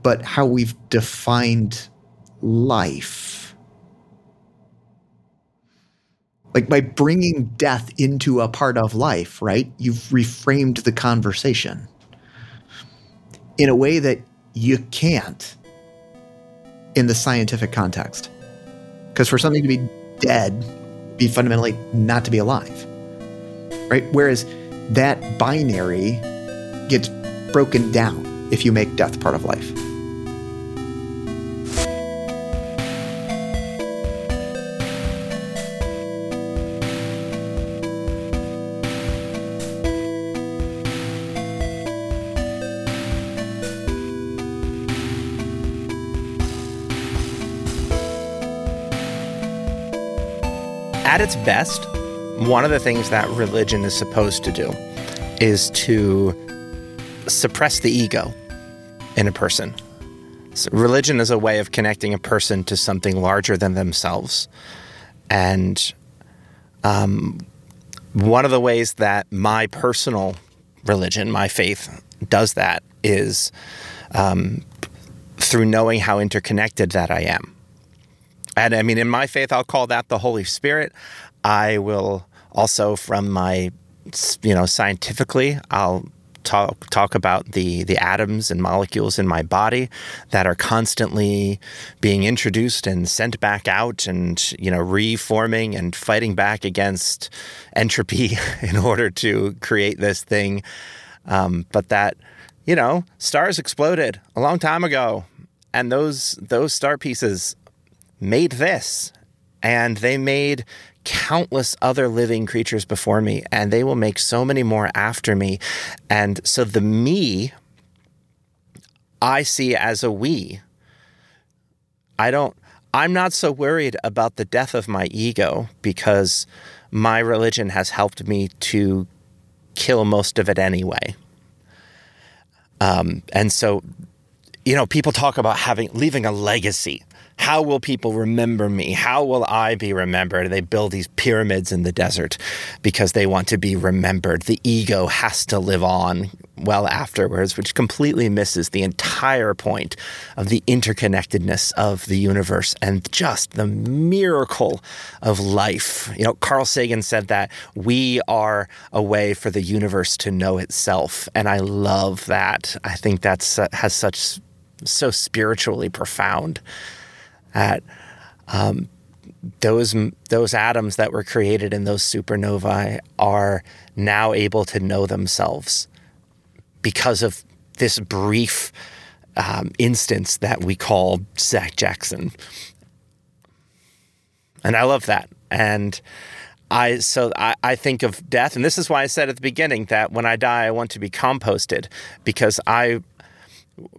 Speaker 2: but how we've defined life. Like by bringing death into a part of life, right? You've reframed the conversation in a way that you can't in the scientific context. Because for something to be dead, be fundamentally not to be alive. Right? Whereas that binary gets broken down if you make death part of life.
Speaker 5: Its best, one of the things that religion is supposed to do is to suppress the ego in a person. So religion is a way of connecting a person to something larger than themselves. And um, one of the ways that my personal religion, my faith, does that is um, through knowing how interconnected that I am. And I mean, in my faith, I'll call that the Holy Spirit. I will also, from my, you know, scientifically, I'll talk talk about the the atoms and molecules in my body that are constantly being introduced and sent back out and you know reforming and fighting back against entropy in order to create this thing um, but that you know stars exploded a long time ago and those those star pieces made this and they made countless other living creatures before me and they will make so many more after me. And so the me i see as a we. I don't i'm not so worried about the death of my ego because my religion has helped me to kill most of it anyway. Um, and so you know people talk about having leaving a legacy how will people remember me? How will I be remembered? They build these pyramids in the desert because they want to be remembered. The ego has to live on well afterwards, which completely misses the entire point of the interconnectedness of the universe and just the miracle of life. You know, Carl Sagan said that we are a way for the universe to know itself. And I love that. I think that's uh, has such so spiritually profound at um, those those atoms that were created in those supernovae are now able to know themselves because of this brief um, instance that we call Zach Jackson. And I love that. And I so I, I think of death, and this is why I said at the beginning that when I die, I want to be composted because I,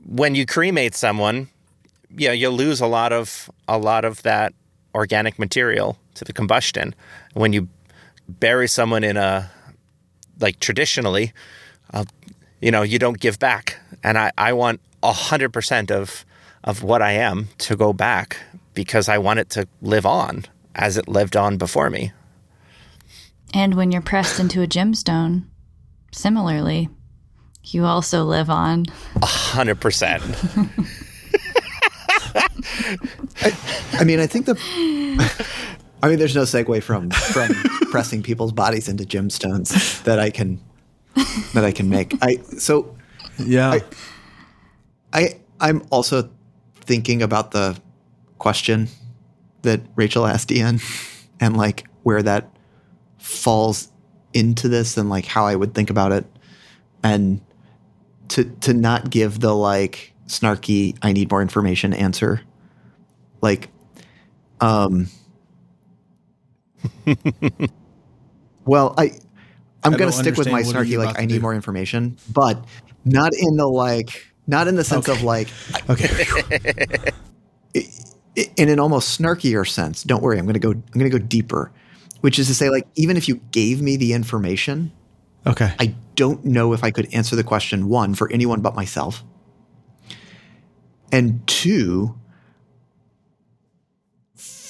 Speaker 5: when you cremate someone, know, you lose a lot of a lot of that organic material to the combustion. When you bury someone in a like traditionally, uh, you know, you don't give back. And I, I want hundred percent of of what I am to go back because I want it to live on as it lived on before me.
Speaker 6: And when you're pressed into a gemstone, similarly, you also live on.
Speaker 5: A hundred percent.
Speaker 2: I, I, mean, I think the. I mean, there's no segue from from pressing people's bodies into gemstones that I can that I can make. I so
Speaker 3: yeah.
Speaker 2: I, I I'm also thinking about the question that Rachel asked Ian, and like where that falls into this and like how I would think about it and to to not give the like snarky I need more information answer. Like um well, I I'm
Speaker 3: I
Speaker 2: gonna stick with my
Speaker 3: understand. What are
Speaker 2: snarky like I need
Speaker 3: do?
Speaker 2: more information, but not in the like not in the sense of like
Speaker 3: Okay.
Speaker 2: in an almost snarkier sense. Don't worry, I'm going to go. I'm to go deeper, which is to say, like, even if you gave me the information,
Speaker 3: okay.
Speaker 2: I don't know if I could answer the question one for anyone but myself, and two,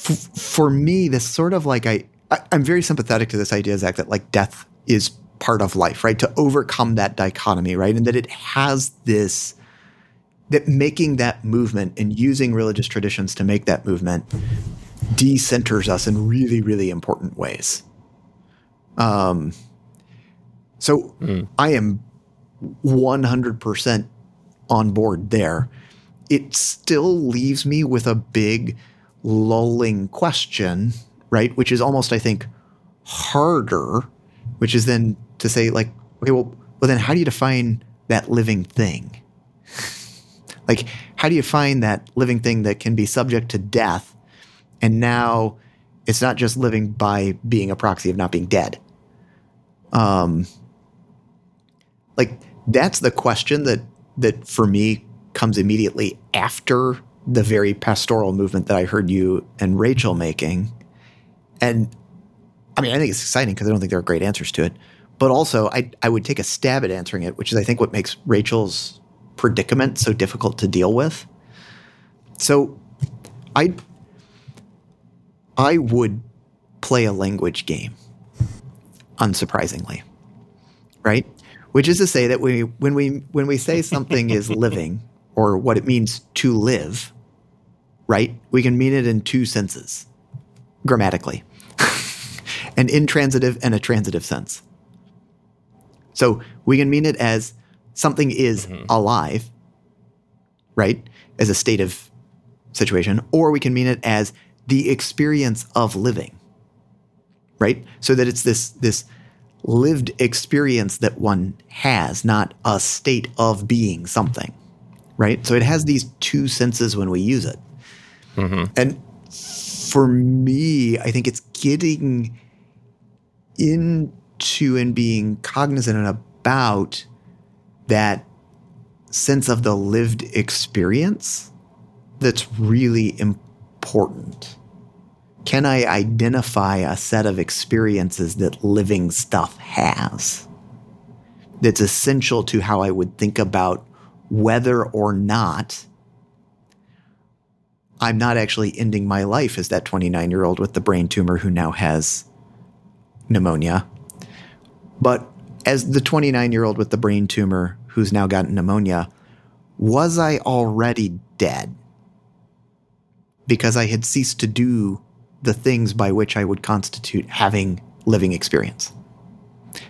Speaker 2: f- for me, this sort of like I, I, I'm very sympathetic to this idea, Zach, that like death is part of life, right? To overcome that dichotomy, right, and that it has this that making that movement and using religious traditions to make that movement decenters us in really, really important ways. Um, so I am 100% on board there. It still leaves me with a big lulling question, right? Which is almost, I think, harder, which is then to say, like, okay, well, well, then how do you define that living thing? Like, how do you find that living thing that can be subject to death? And now it's not just living by being a proxy of not being dead. Um, like that's the question that that for me comes immediately after the very pastoral movement that I heard you and Rachel making. And I mean, I think it's exciting because I don't think there are great answers to it. But also, I, I would take a stab at answering it, which is, I think, what makes Rachel's predicament so difficult to deal with. So, I I would play a language game, unsurprisingly, right? Which is to say that we when we when we say something is living or what it means to live, right? We can mean it in two senses, grammatically, an intransitive and a transitive sense. So we can mean it as something is mm-hmm. alive, right? As a state of situation, or we can mean it as the experience of living, right? So that it's this this lived experience that one has, not a state of being something, right? So it has these two senses when we use it. Mm-hmm. And for me, I think it's getting into and being cognizant about that sense of the lived experience that's really important. Can I identify a set of experiences that living stuff has that's essential to how I would think about whether or not I'm not actually ending my life as that 29 year old with the brain tumor who now has pneumonia, but as the 29 year old with the brain tumor who's now gotten pneumonia, was I already dead? Because I had ceased to do the things by which I would constitute having living experience.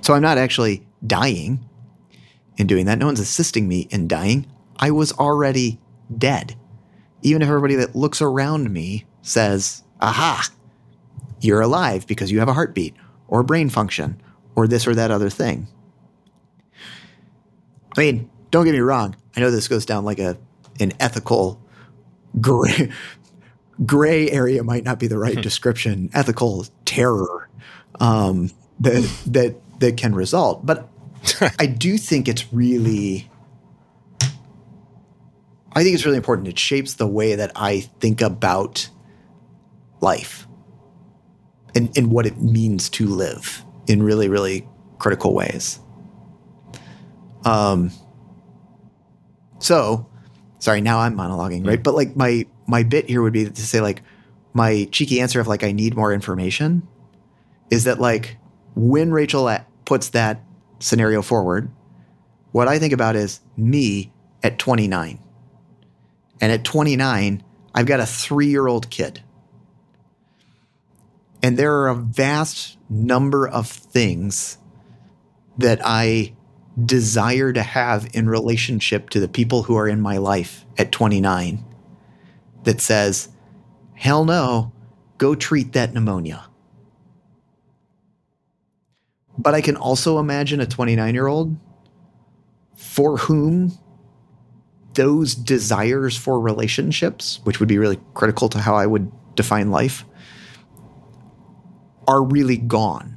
Speaker 2: So I'm not actually dying in doing that. No one's assisting me in dying. I was already dead. Even if everybody that looks around me says, aha, you're alive because you have a heartbeat or brain function or this or that other thing. I mean, don't get me wrong. I know this goes down like a an ethical gray gray area might not be the right description. Ethical terror um, that that that can result, but I do think it's really. I think it's really important. It shapes the way that I think about life and, and what it means to live in really, really critical ways. Um, so, sorry, now I'm monologuing, right? But like my my bit here would be to say like my cheeky answer of like I need more information is that like when Rachel puts that scenario forward, what I think about is me at 29. And at 29, I've got a three year old kid. And there are a vast number of things that I desire to have in relationship to the people who are in my life at 29 that says, hell no, go treat that pneumonia. But I can also imagine a 29 year old for whom those desires for relationships, which would be really critical to how I would define life, are really gone.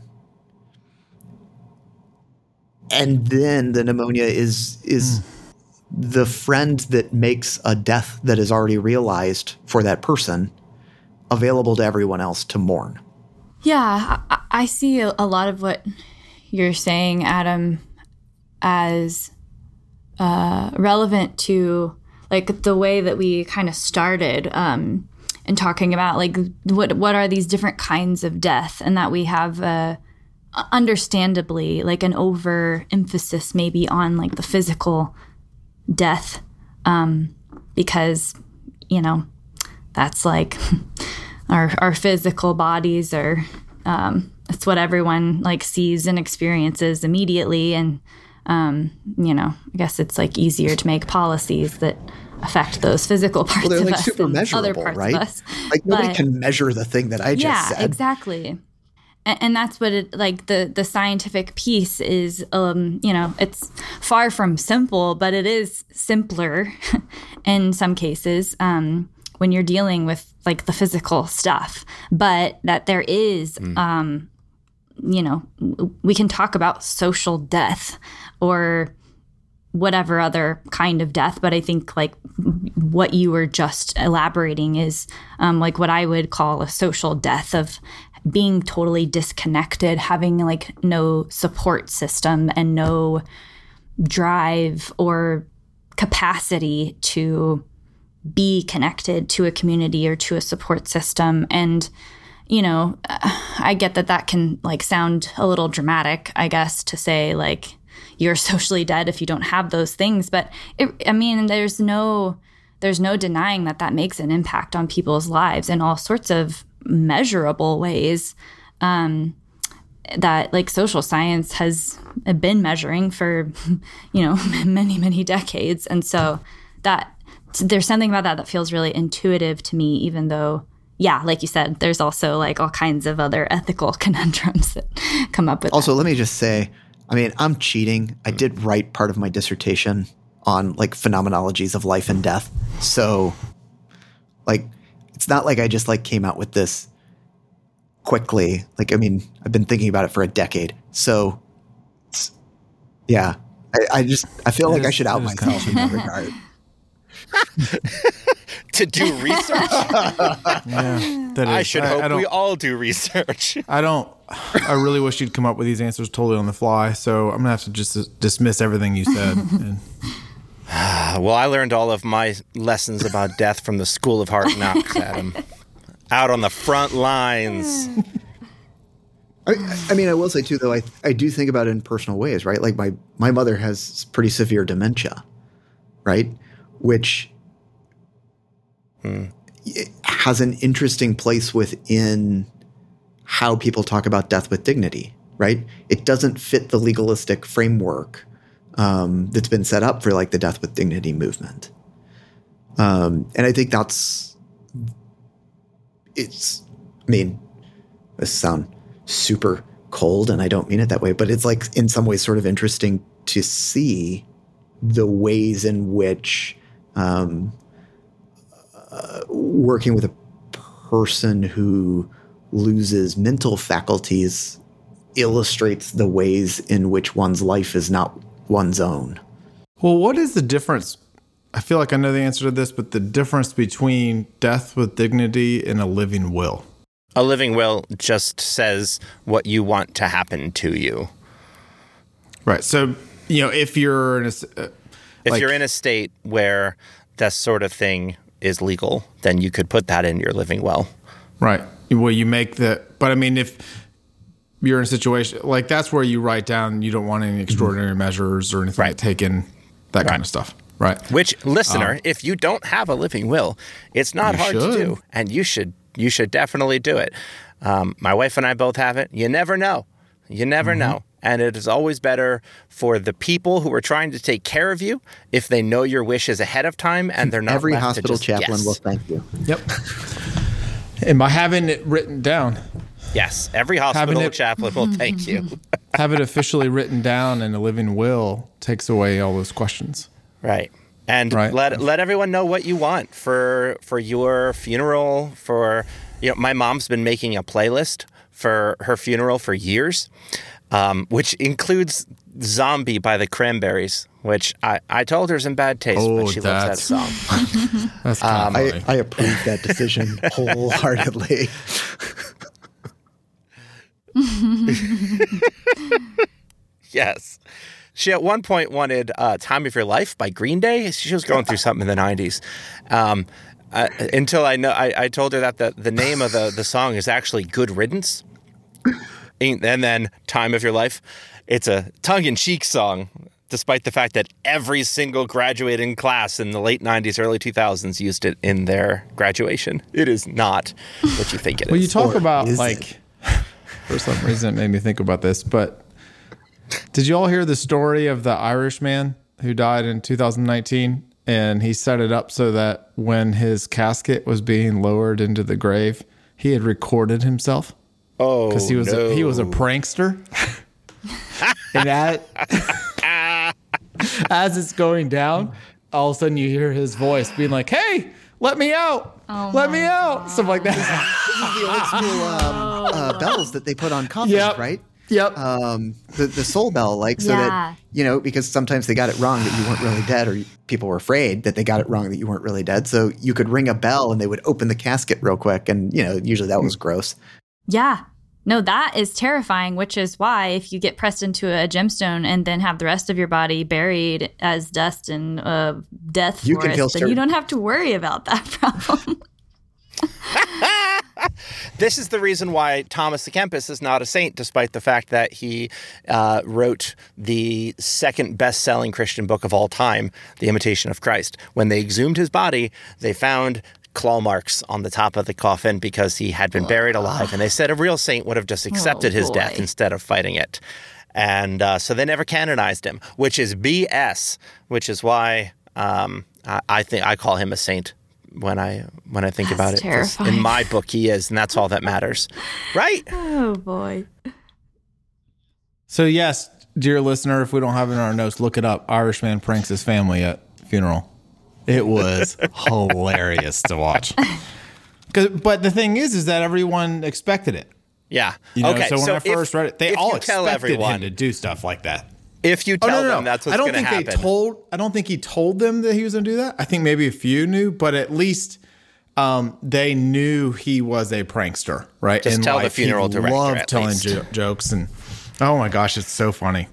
Speaker 2: And then the pneumonia is is hmm. the friend that makes a death that is already realized for that person available to everyone else to mourn.
Speaker 6: Yeah, I, I see a lot of what you're saying, Adam, as uh, relevant to like the way that we kind of started um, in talking about like what what are these different kinds of death, and that we have uh, understandably like an over emphasis maybe on like the physical death um, because you know that's like our our physical bodies are um, it's what everyone like sees and experiences immediately and um, you know i guess it's like easier to make policies that affect those physical parts
Speaker 2: Well, they're
Speaker 6: of
Speaker 2: like
Speaker 6: us
Speaker 2: super measurable,
Speaker 6: parts
Speaker 2: right?
Speaker 6: of us
Speaker 2: Like nobody
Speaker 6: But-
Speaker 2: can measure the thing that I just said.
Speaker 6: yeah
Speaker 2: said.
Speaker 6: exactly and, and that's what it like the the scientific piece is um you know it's far from simple but it is simpler in some cases um when you're dealing with like the physical stuff but that there is um you know we can talk about social death or whatever other kind of death but i think like what you were just elaborating is um, like what i would call a social death of being totally disconnected having like no support system and no drive or capacity to be connected to a community or to a support system. And you know i get that that can like sound a little dramatic i guess to say like you're socially dead if you don't have those things. But it, i mean there's no there's no denying that that makes an impact on people's lives in all sorts of measurable ways um, that like social science has been measuring for you know many many decades. And so that there's something about that that feels really intuitive to me even though yeah like you said there's also like all kinds of other ethical conundrums that come up with
Speaker 2: Also, let me just say, I mean, I'm cheating. I mm. did write part of my dissertation on like phenomenologies of life and death. So, like, it's not like I just like came out with this quickly. Like, I mean, I've been thinking about it for a decade. So, yeah, I, I just I feel like I should out myself in that regard.
Speaker 5: to do research.
Speaker 3: Yeah, that
Speaker 5: I should
Speaker 3: I,
Speaker 5: hope
Speaker 3: I
Speaker 5: we all do research.
Speaker 3: I don't. I really wish you'd come up with these answers totally on the fly. So I'm gonna have to just dismiss everything you said. And
Speaker 5: well, I learned all of my lessons about death from the School of Hard Knocks, Adam. Out on the front lines.
Speaker 2: I, I mean, I will say too, though, I, I do think about it in personal ways, right? Like my my mother has pretty severe dementia, right? Which it has an interesting place within how people talk about death with dignity, right? It doesn't fit the legalistic framework um, that's been set up for like the death with dignity movement, um, and I think that's it's. I mean, this sound super cold and I don't mean it that way, but it's like in some ways sort of interesting to see the ways in which um, uh, working with a person who loses mental faculties illustrates the ways in which one's life is not one's own.
Speaker 3: well, what is the difference? I feel like I know the answer to this, but the difference between death with dignity and a living will.
Speaker 5: A living will just says what you want to happen to you.
Speaker 3: Right. So you know, if you're in a, s- uh,
Speaker 5: If
Speaker 3: Like-
Speaker 5: you're in a state where that sort of thing is legal, then you could put that in your living will.
Speaker 3: Right. Well, you make the, but I mean, if you're in a situation like that's where you write down you don't want any extraordinary measures or anything
Speaker 5: Right.
Speaker 3: taken, that kind of stuff. Right.
Speaker 5: Which, listener, if you don't have a living will, it's not
Speaker 3: Um,
Speaker 5: hard
Speaker 3: should.
Speaker 5: to do, and you should you should definitely do it. Um, my wife and I both have it. You never know. You never
Speaker 3: Mm-hmm.
Speaker 5: know. And it is always better for the people who are trying to take care of you if they know your wishes ahead of time and they're not
Speaker 2: Every
Speaker 5: left to
Speaker 2: hospital
Speaker 5: just
Speaker 2: chaplain
Speaker 5: guess.
Speaker 2: will thank you.
Speaker 3: Yep. And by having it written down,
Speaker 5: Yes, every hospital
Speaker 3: it-
Speaker 5: chaplain will thank you.
Speaker 3: have it officially written down in a living will takes away all those questions.
Speaker 5: Right. And
Speaker 3: Right.
Speaker 5: let let everyone know what you want for for your funeral. For you know, my mom's been making a playlist for her funeral for years, um, which includes "Zombie" by the Cranberries, which I, I told her's in bad taste,
Speaker 3: Oh,
Speaker 5: but she loves that song.
Speaker 3: That's kind of
Speaker 2: I,
Speaker 3: funny.
Speaker 2: I approve that decision wholeheartedly.
Speaker 5: yes. She at one point wanted uh, "Time of Your Life" by Green Day. She was going through something in the '90s. Um, uh, until I know, I, I told her that the, the name of the, the song is actually "Good Riddance," and then "Time of Your Life." It's a tongue-in-cheek song, despite the fact that every single graduating class in the late '90s, early 2000s used it in their graduation. It is not what you think it is.
Speaker 3: Well, you talk
Speaker 2: Or
Speaker 3: about like for some reason it made me think about this, but did you all hear the story of the Irish man who died in 2019 and he set it up so that when his casket was being lowered into the grave, he had recorded himself
Speaker 5: oh,
Speaker 3: because he was a, he was a prankster. and that as it's going down, all of a sudden you hear his voice being like, "Hey, let me out! let me out!" Something like that.
Speaker 2: This is the old school um, uh, bells that they put on coffins,
Speaker 3: Yep.
Speaker 2: right?
Speaker 3: Yep.
Speaker 2: Um, the the soul bell, like so
Speaker 6: Yeah.
Speaker 2: that you know, because sometimes they got it wrong that you weren't really dead, or people were afraid that they got it wrong that you weren't really dead. So you could ring a bell and they would open the casket real quick, and you know, usually that was gross.
Speaker 6: Yeah. No, that is terrifying, which is why if you get pressed into a gemstone and then have the rest of your body buried as dust in a death
Speaker 2: You can
Speaker 6: forest, then you don't have to worry about that problem.
Speaker 5: This is the reason why Thomas à Kempis is not a saint, despite the fact that he uh, wrote the second best selling Christian book of all time, The Imitation of Christ. When they exhumed his body, they found claw marks on the top of the coffin because he had been buried alive. And they said a real saint would have just accepted his death instead of fighting it. And uh, so they never canonized him, which is BS, which is why um, I, I think I call him a saint when I when I think about it.
Speaker 6: terrifying.
Speaker 5: In my book, he is, and that's all that matters, right?
Speaker 6: oh boy.
Speaker 3: So yes, dear listener, if we don't have it in our notes, look it up. Irishman pranks his family at funeral. It was hilarious to watch. But the thing is, is that everyone expected it.
Speaker 5: Yeah.
Speaker 3: You know,
Speaker 5: okay.
Speaker 3: so when I
Speaker 5: if-
Speaker 3: first read it, they all expected
Speaker 5: everyone,
Speaker 3: him to do stuff like that.
Speaker 5: if you
Speaker 3: Oh
Speaker 5: tell
Speaker 3: no, no,
Speaker 5: them,
Speaker 3: no!
Speaker 5: that's what's
Speaker 3: I don't think
Speaker 5: happen.
Speaker 3: they told. I don't think he told them that he was going to do that. I think maybe a few knew, but at least um, they knew he was a prankster, right?
Speaker 5: Just
Speaker 3: In
Speaker 5: tell the
Speaker 3: life, he
Speaker 5: funeral director,
Speaker 3: Loved
Speaker 5: at
Speaker 3: telling jo- jokes, and oh my gosh, it's so funny.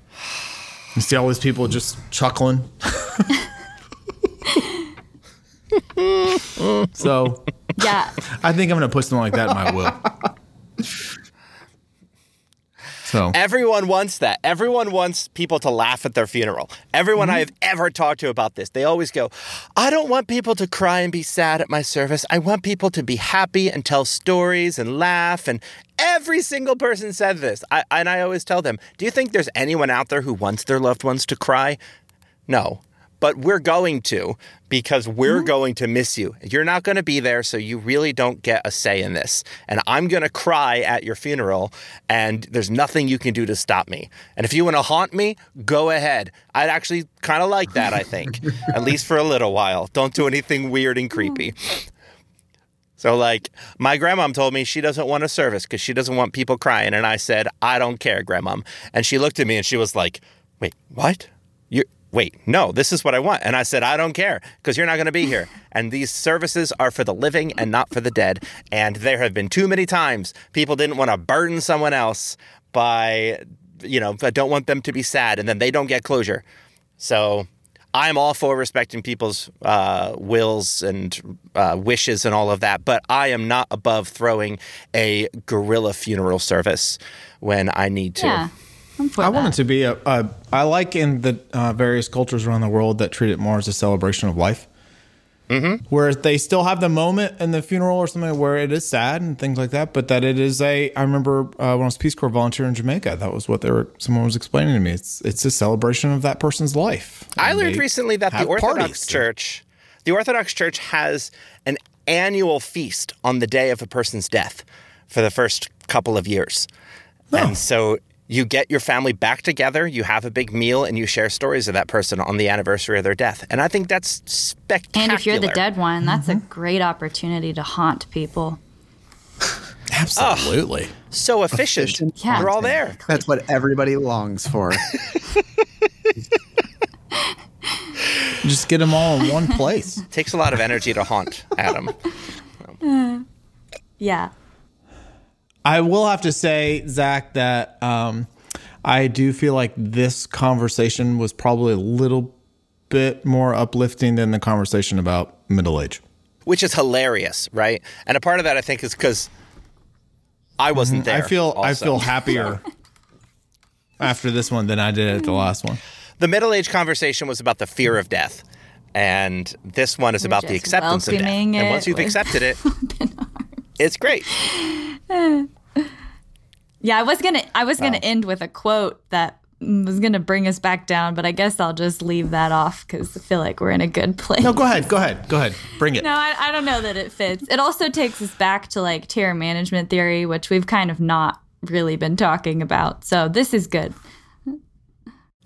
Speaker 3: You see all these people just chuckling. so
Speaker 6: Yeah.
Speaker 3: I think I'm going to put something like that in my will. So
Speaker 5: Everyone wants that. Everyone wants people to laugh at their funeral. Everyone
Speaker 3: Mm-hmm.
Speaker 5: I have ever talked to about this, they always go, I don't want people to cry and be sad at my service. I want people to be happy and tell stories and laugh. And every single person said this. I, and I always tell them, Do you think there's anyone out there who wants their loved ones to cry? No. But we're going to because we're mm-hmm. going to miss you. You're not going to be there, so you really don't get a say in this. And I'm going to cry at your funeral, and there's nothing you can do to stop me. And if you want to haunt me, go ahead. I'd actually kind of like that, I think, at least for a little while. Don't do anything weird and mm. creepy. So, like, my grandmom told me she doesn't want a service because she doesn't want people crying. And I said, I don't care, grandmom. And she looked at me and she was like, Wait, what? You wait, no, this is what I want. And I said, I don't care because you're not going to be here. And these services are for the living and not for the dead. And there have been too many times people didn't want to burden someone else by, you know, I don't want them to be sad and then they don't get closure. So I'm all for respecting people's uh, wills and uh, wishes and all of that, but I am not above throwing a guerrilla funeral service when I need to.
Speaker 6: Yeah. I'm for
Speaker 3: I
Speaker 6: that.
Speaker 3: want it to be a, a. I like in the uh, various cultures around the world that treat it more as a celebration of life. Mm-hmm. Where they still have the moment in the funeral or something where it is sad and things like that, but that it is a. I remember uh, when I was Peace Corps volunteer in Jamaica, that was what they were. Someone was explaining to me. It's it's a celebration of that person's life.
Speaker 5: I learned recently that the Orthodox
Speaker 3: parties.
Speaker 5: Church, the Orthodox Church has an annual feast on the day of a person's death for the first couple of years. And so you get your family back together, you have a big meal, and you share stories of that person on the anniversary of their death. And I think that's spectacular.
Speaker 6: And if you're the dead one, that's a mm-hmm. great opportunity to haunt people.
Speaker 3: Absolutely.
Speaker 5: so efficient,
Speaker 2: Efficient
Speaker 6: Yeah.
Speaker 5: they're all there.
Speaker 2: That's what everybody longs for.
Speaker 3: Just get them all in one place.
Speaker 5: Takes a lot of energy to haunt, Adam.
Speaker 6: Yeah.
Speaker 3: I will have to say, Zach, that um, I do feel like this conversation was probably a little bit more uplifting than the conversation about middle age.
Speaker 5: which is hilarious, right? And a part of that I think is because I wasn't there.
Speaker 3: Mm-hmm. I feel I feel happier after this one than I did at the last one.
Speaker 5: the middle age conversation was about the fear of death, and this one is about the acceptance of death. And once you've accepted it, it's great.
Speaker 6: Yeah, I was gonna I was gonna end with a quote that was gonna bring us back down, but I guess I'll just leave that off because I feel like we're in a good place.
Speaker 3: No, go ahead, go ahead, go ahead, bring it.
Speaker 6: No, I, I don't know that it fits. It also takes us back to like terror management theory, which we've kind of not really been talking about. So this is good.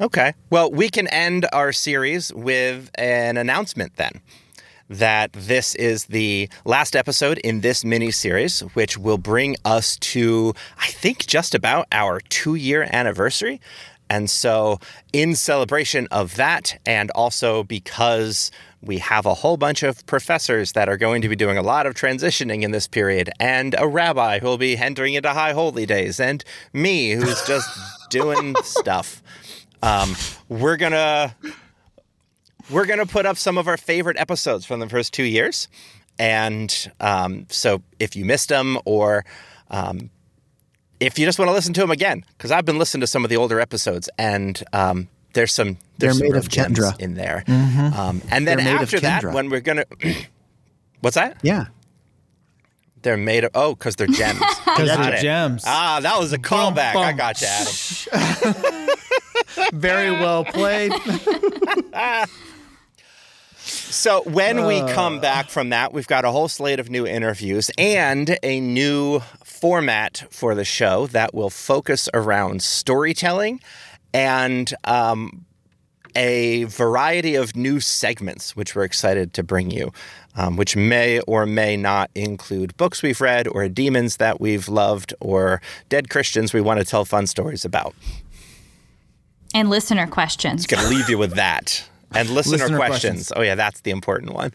Speaker 5: Okay. Well, we can end our series with an announcement then that this is the last episode in this mini series, which will bring us to, I think, just about our two year anniversary. And so, in celebration of that, and also because we have a whole bunch of professors that are going to be doing a lot of transitioning in this period, and a rabbi who will be entering into high holy days, and me who's just doing stuff. Um, we're gonna we're gonna put up some of our favorite episodes from the first two years, and um, so if you missed them or um, if you just want to listen to them again, because I've been listening to some of the older episodes, and um, there's some there's
Speaker 2: They're
Speaker 5: some
Speaker 2: made of
Speaker 5: gems
Speaker 2: Kendra.
Speaker 5: in there. Um, and then
Speaker 2: They're of
Speaker 5: after that, when we're gonna what's that?
Speaker 2: Yeah.
Speaker 5: They're made of oh, because they're gems.
Speaker 3: Because they're
Speaker 5: it.
Speaker 3: gems.
Speaker 5: Ah, that was a callback. I
Speaker 3: bum.
Speaker 5: got you, Adam.
Speaker 3: Very well played.
Speaker 5: So when we come back from that, we've got a whole slate of new interviews and a new format for the show that will focus around storytelling and um, a variety of new segments, which we're excited to bring you, um, which may or may not include books we've read or demons that we've loved or dead Christians we want to tell fun stories about.
Speaker 6: And listener questions.
Speaker 5: Going to leave you with that. And listener,
Speaker 3: Listener
Speaker 5: questions.
Speaker 3: questions.
Speaker 5: Oh, yeah, that's the important one.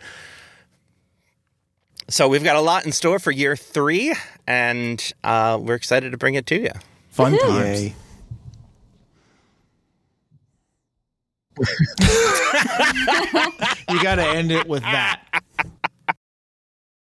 Speaker 5: So we've got a lot in store for year three, and uh, we're excited to bring it to you.
Speaker 3: Fun times.
Speaker 2: Yay.
Speaker 3: You got to end it with that.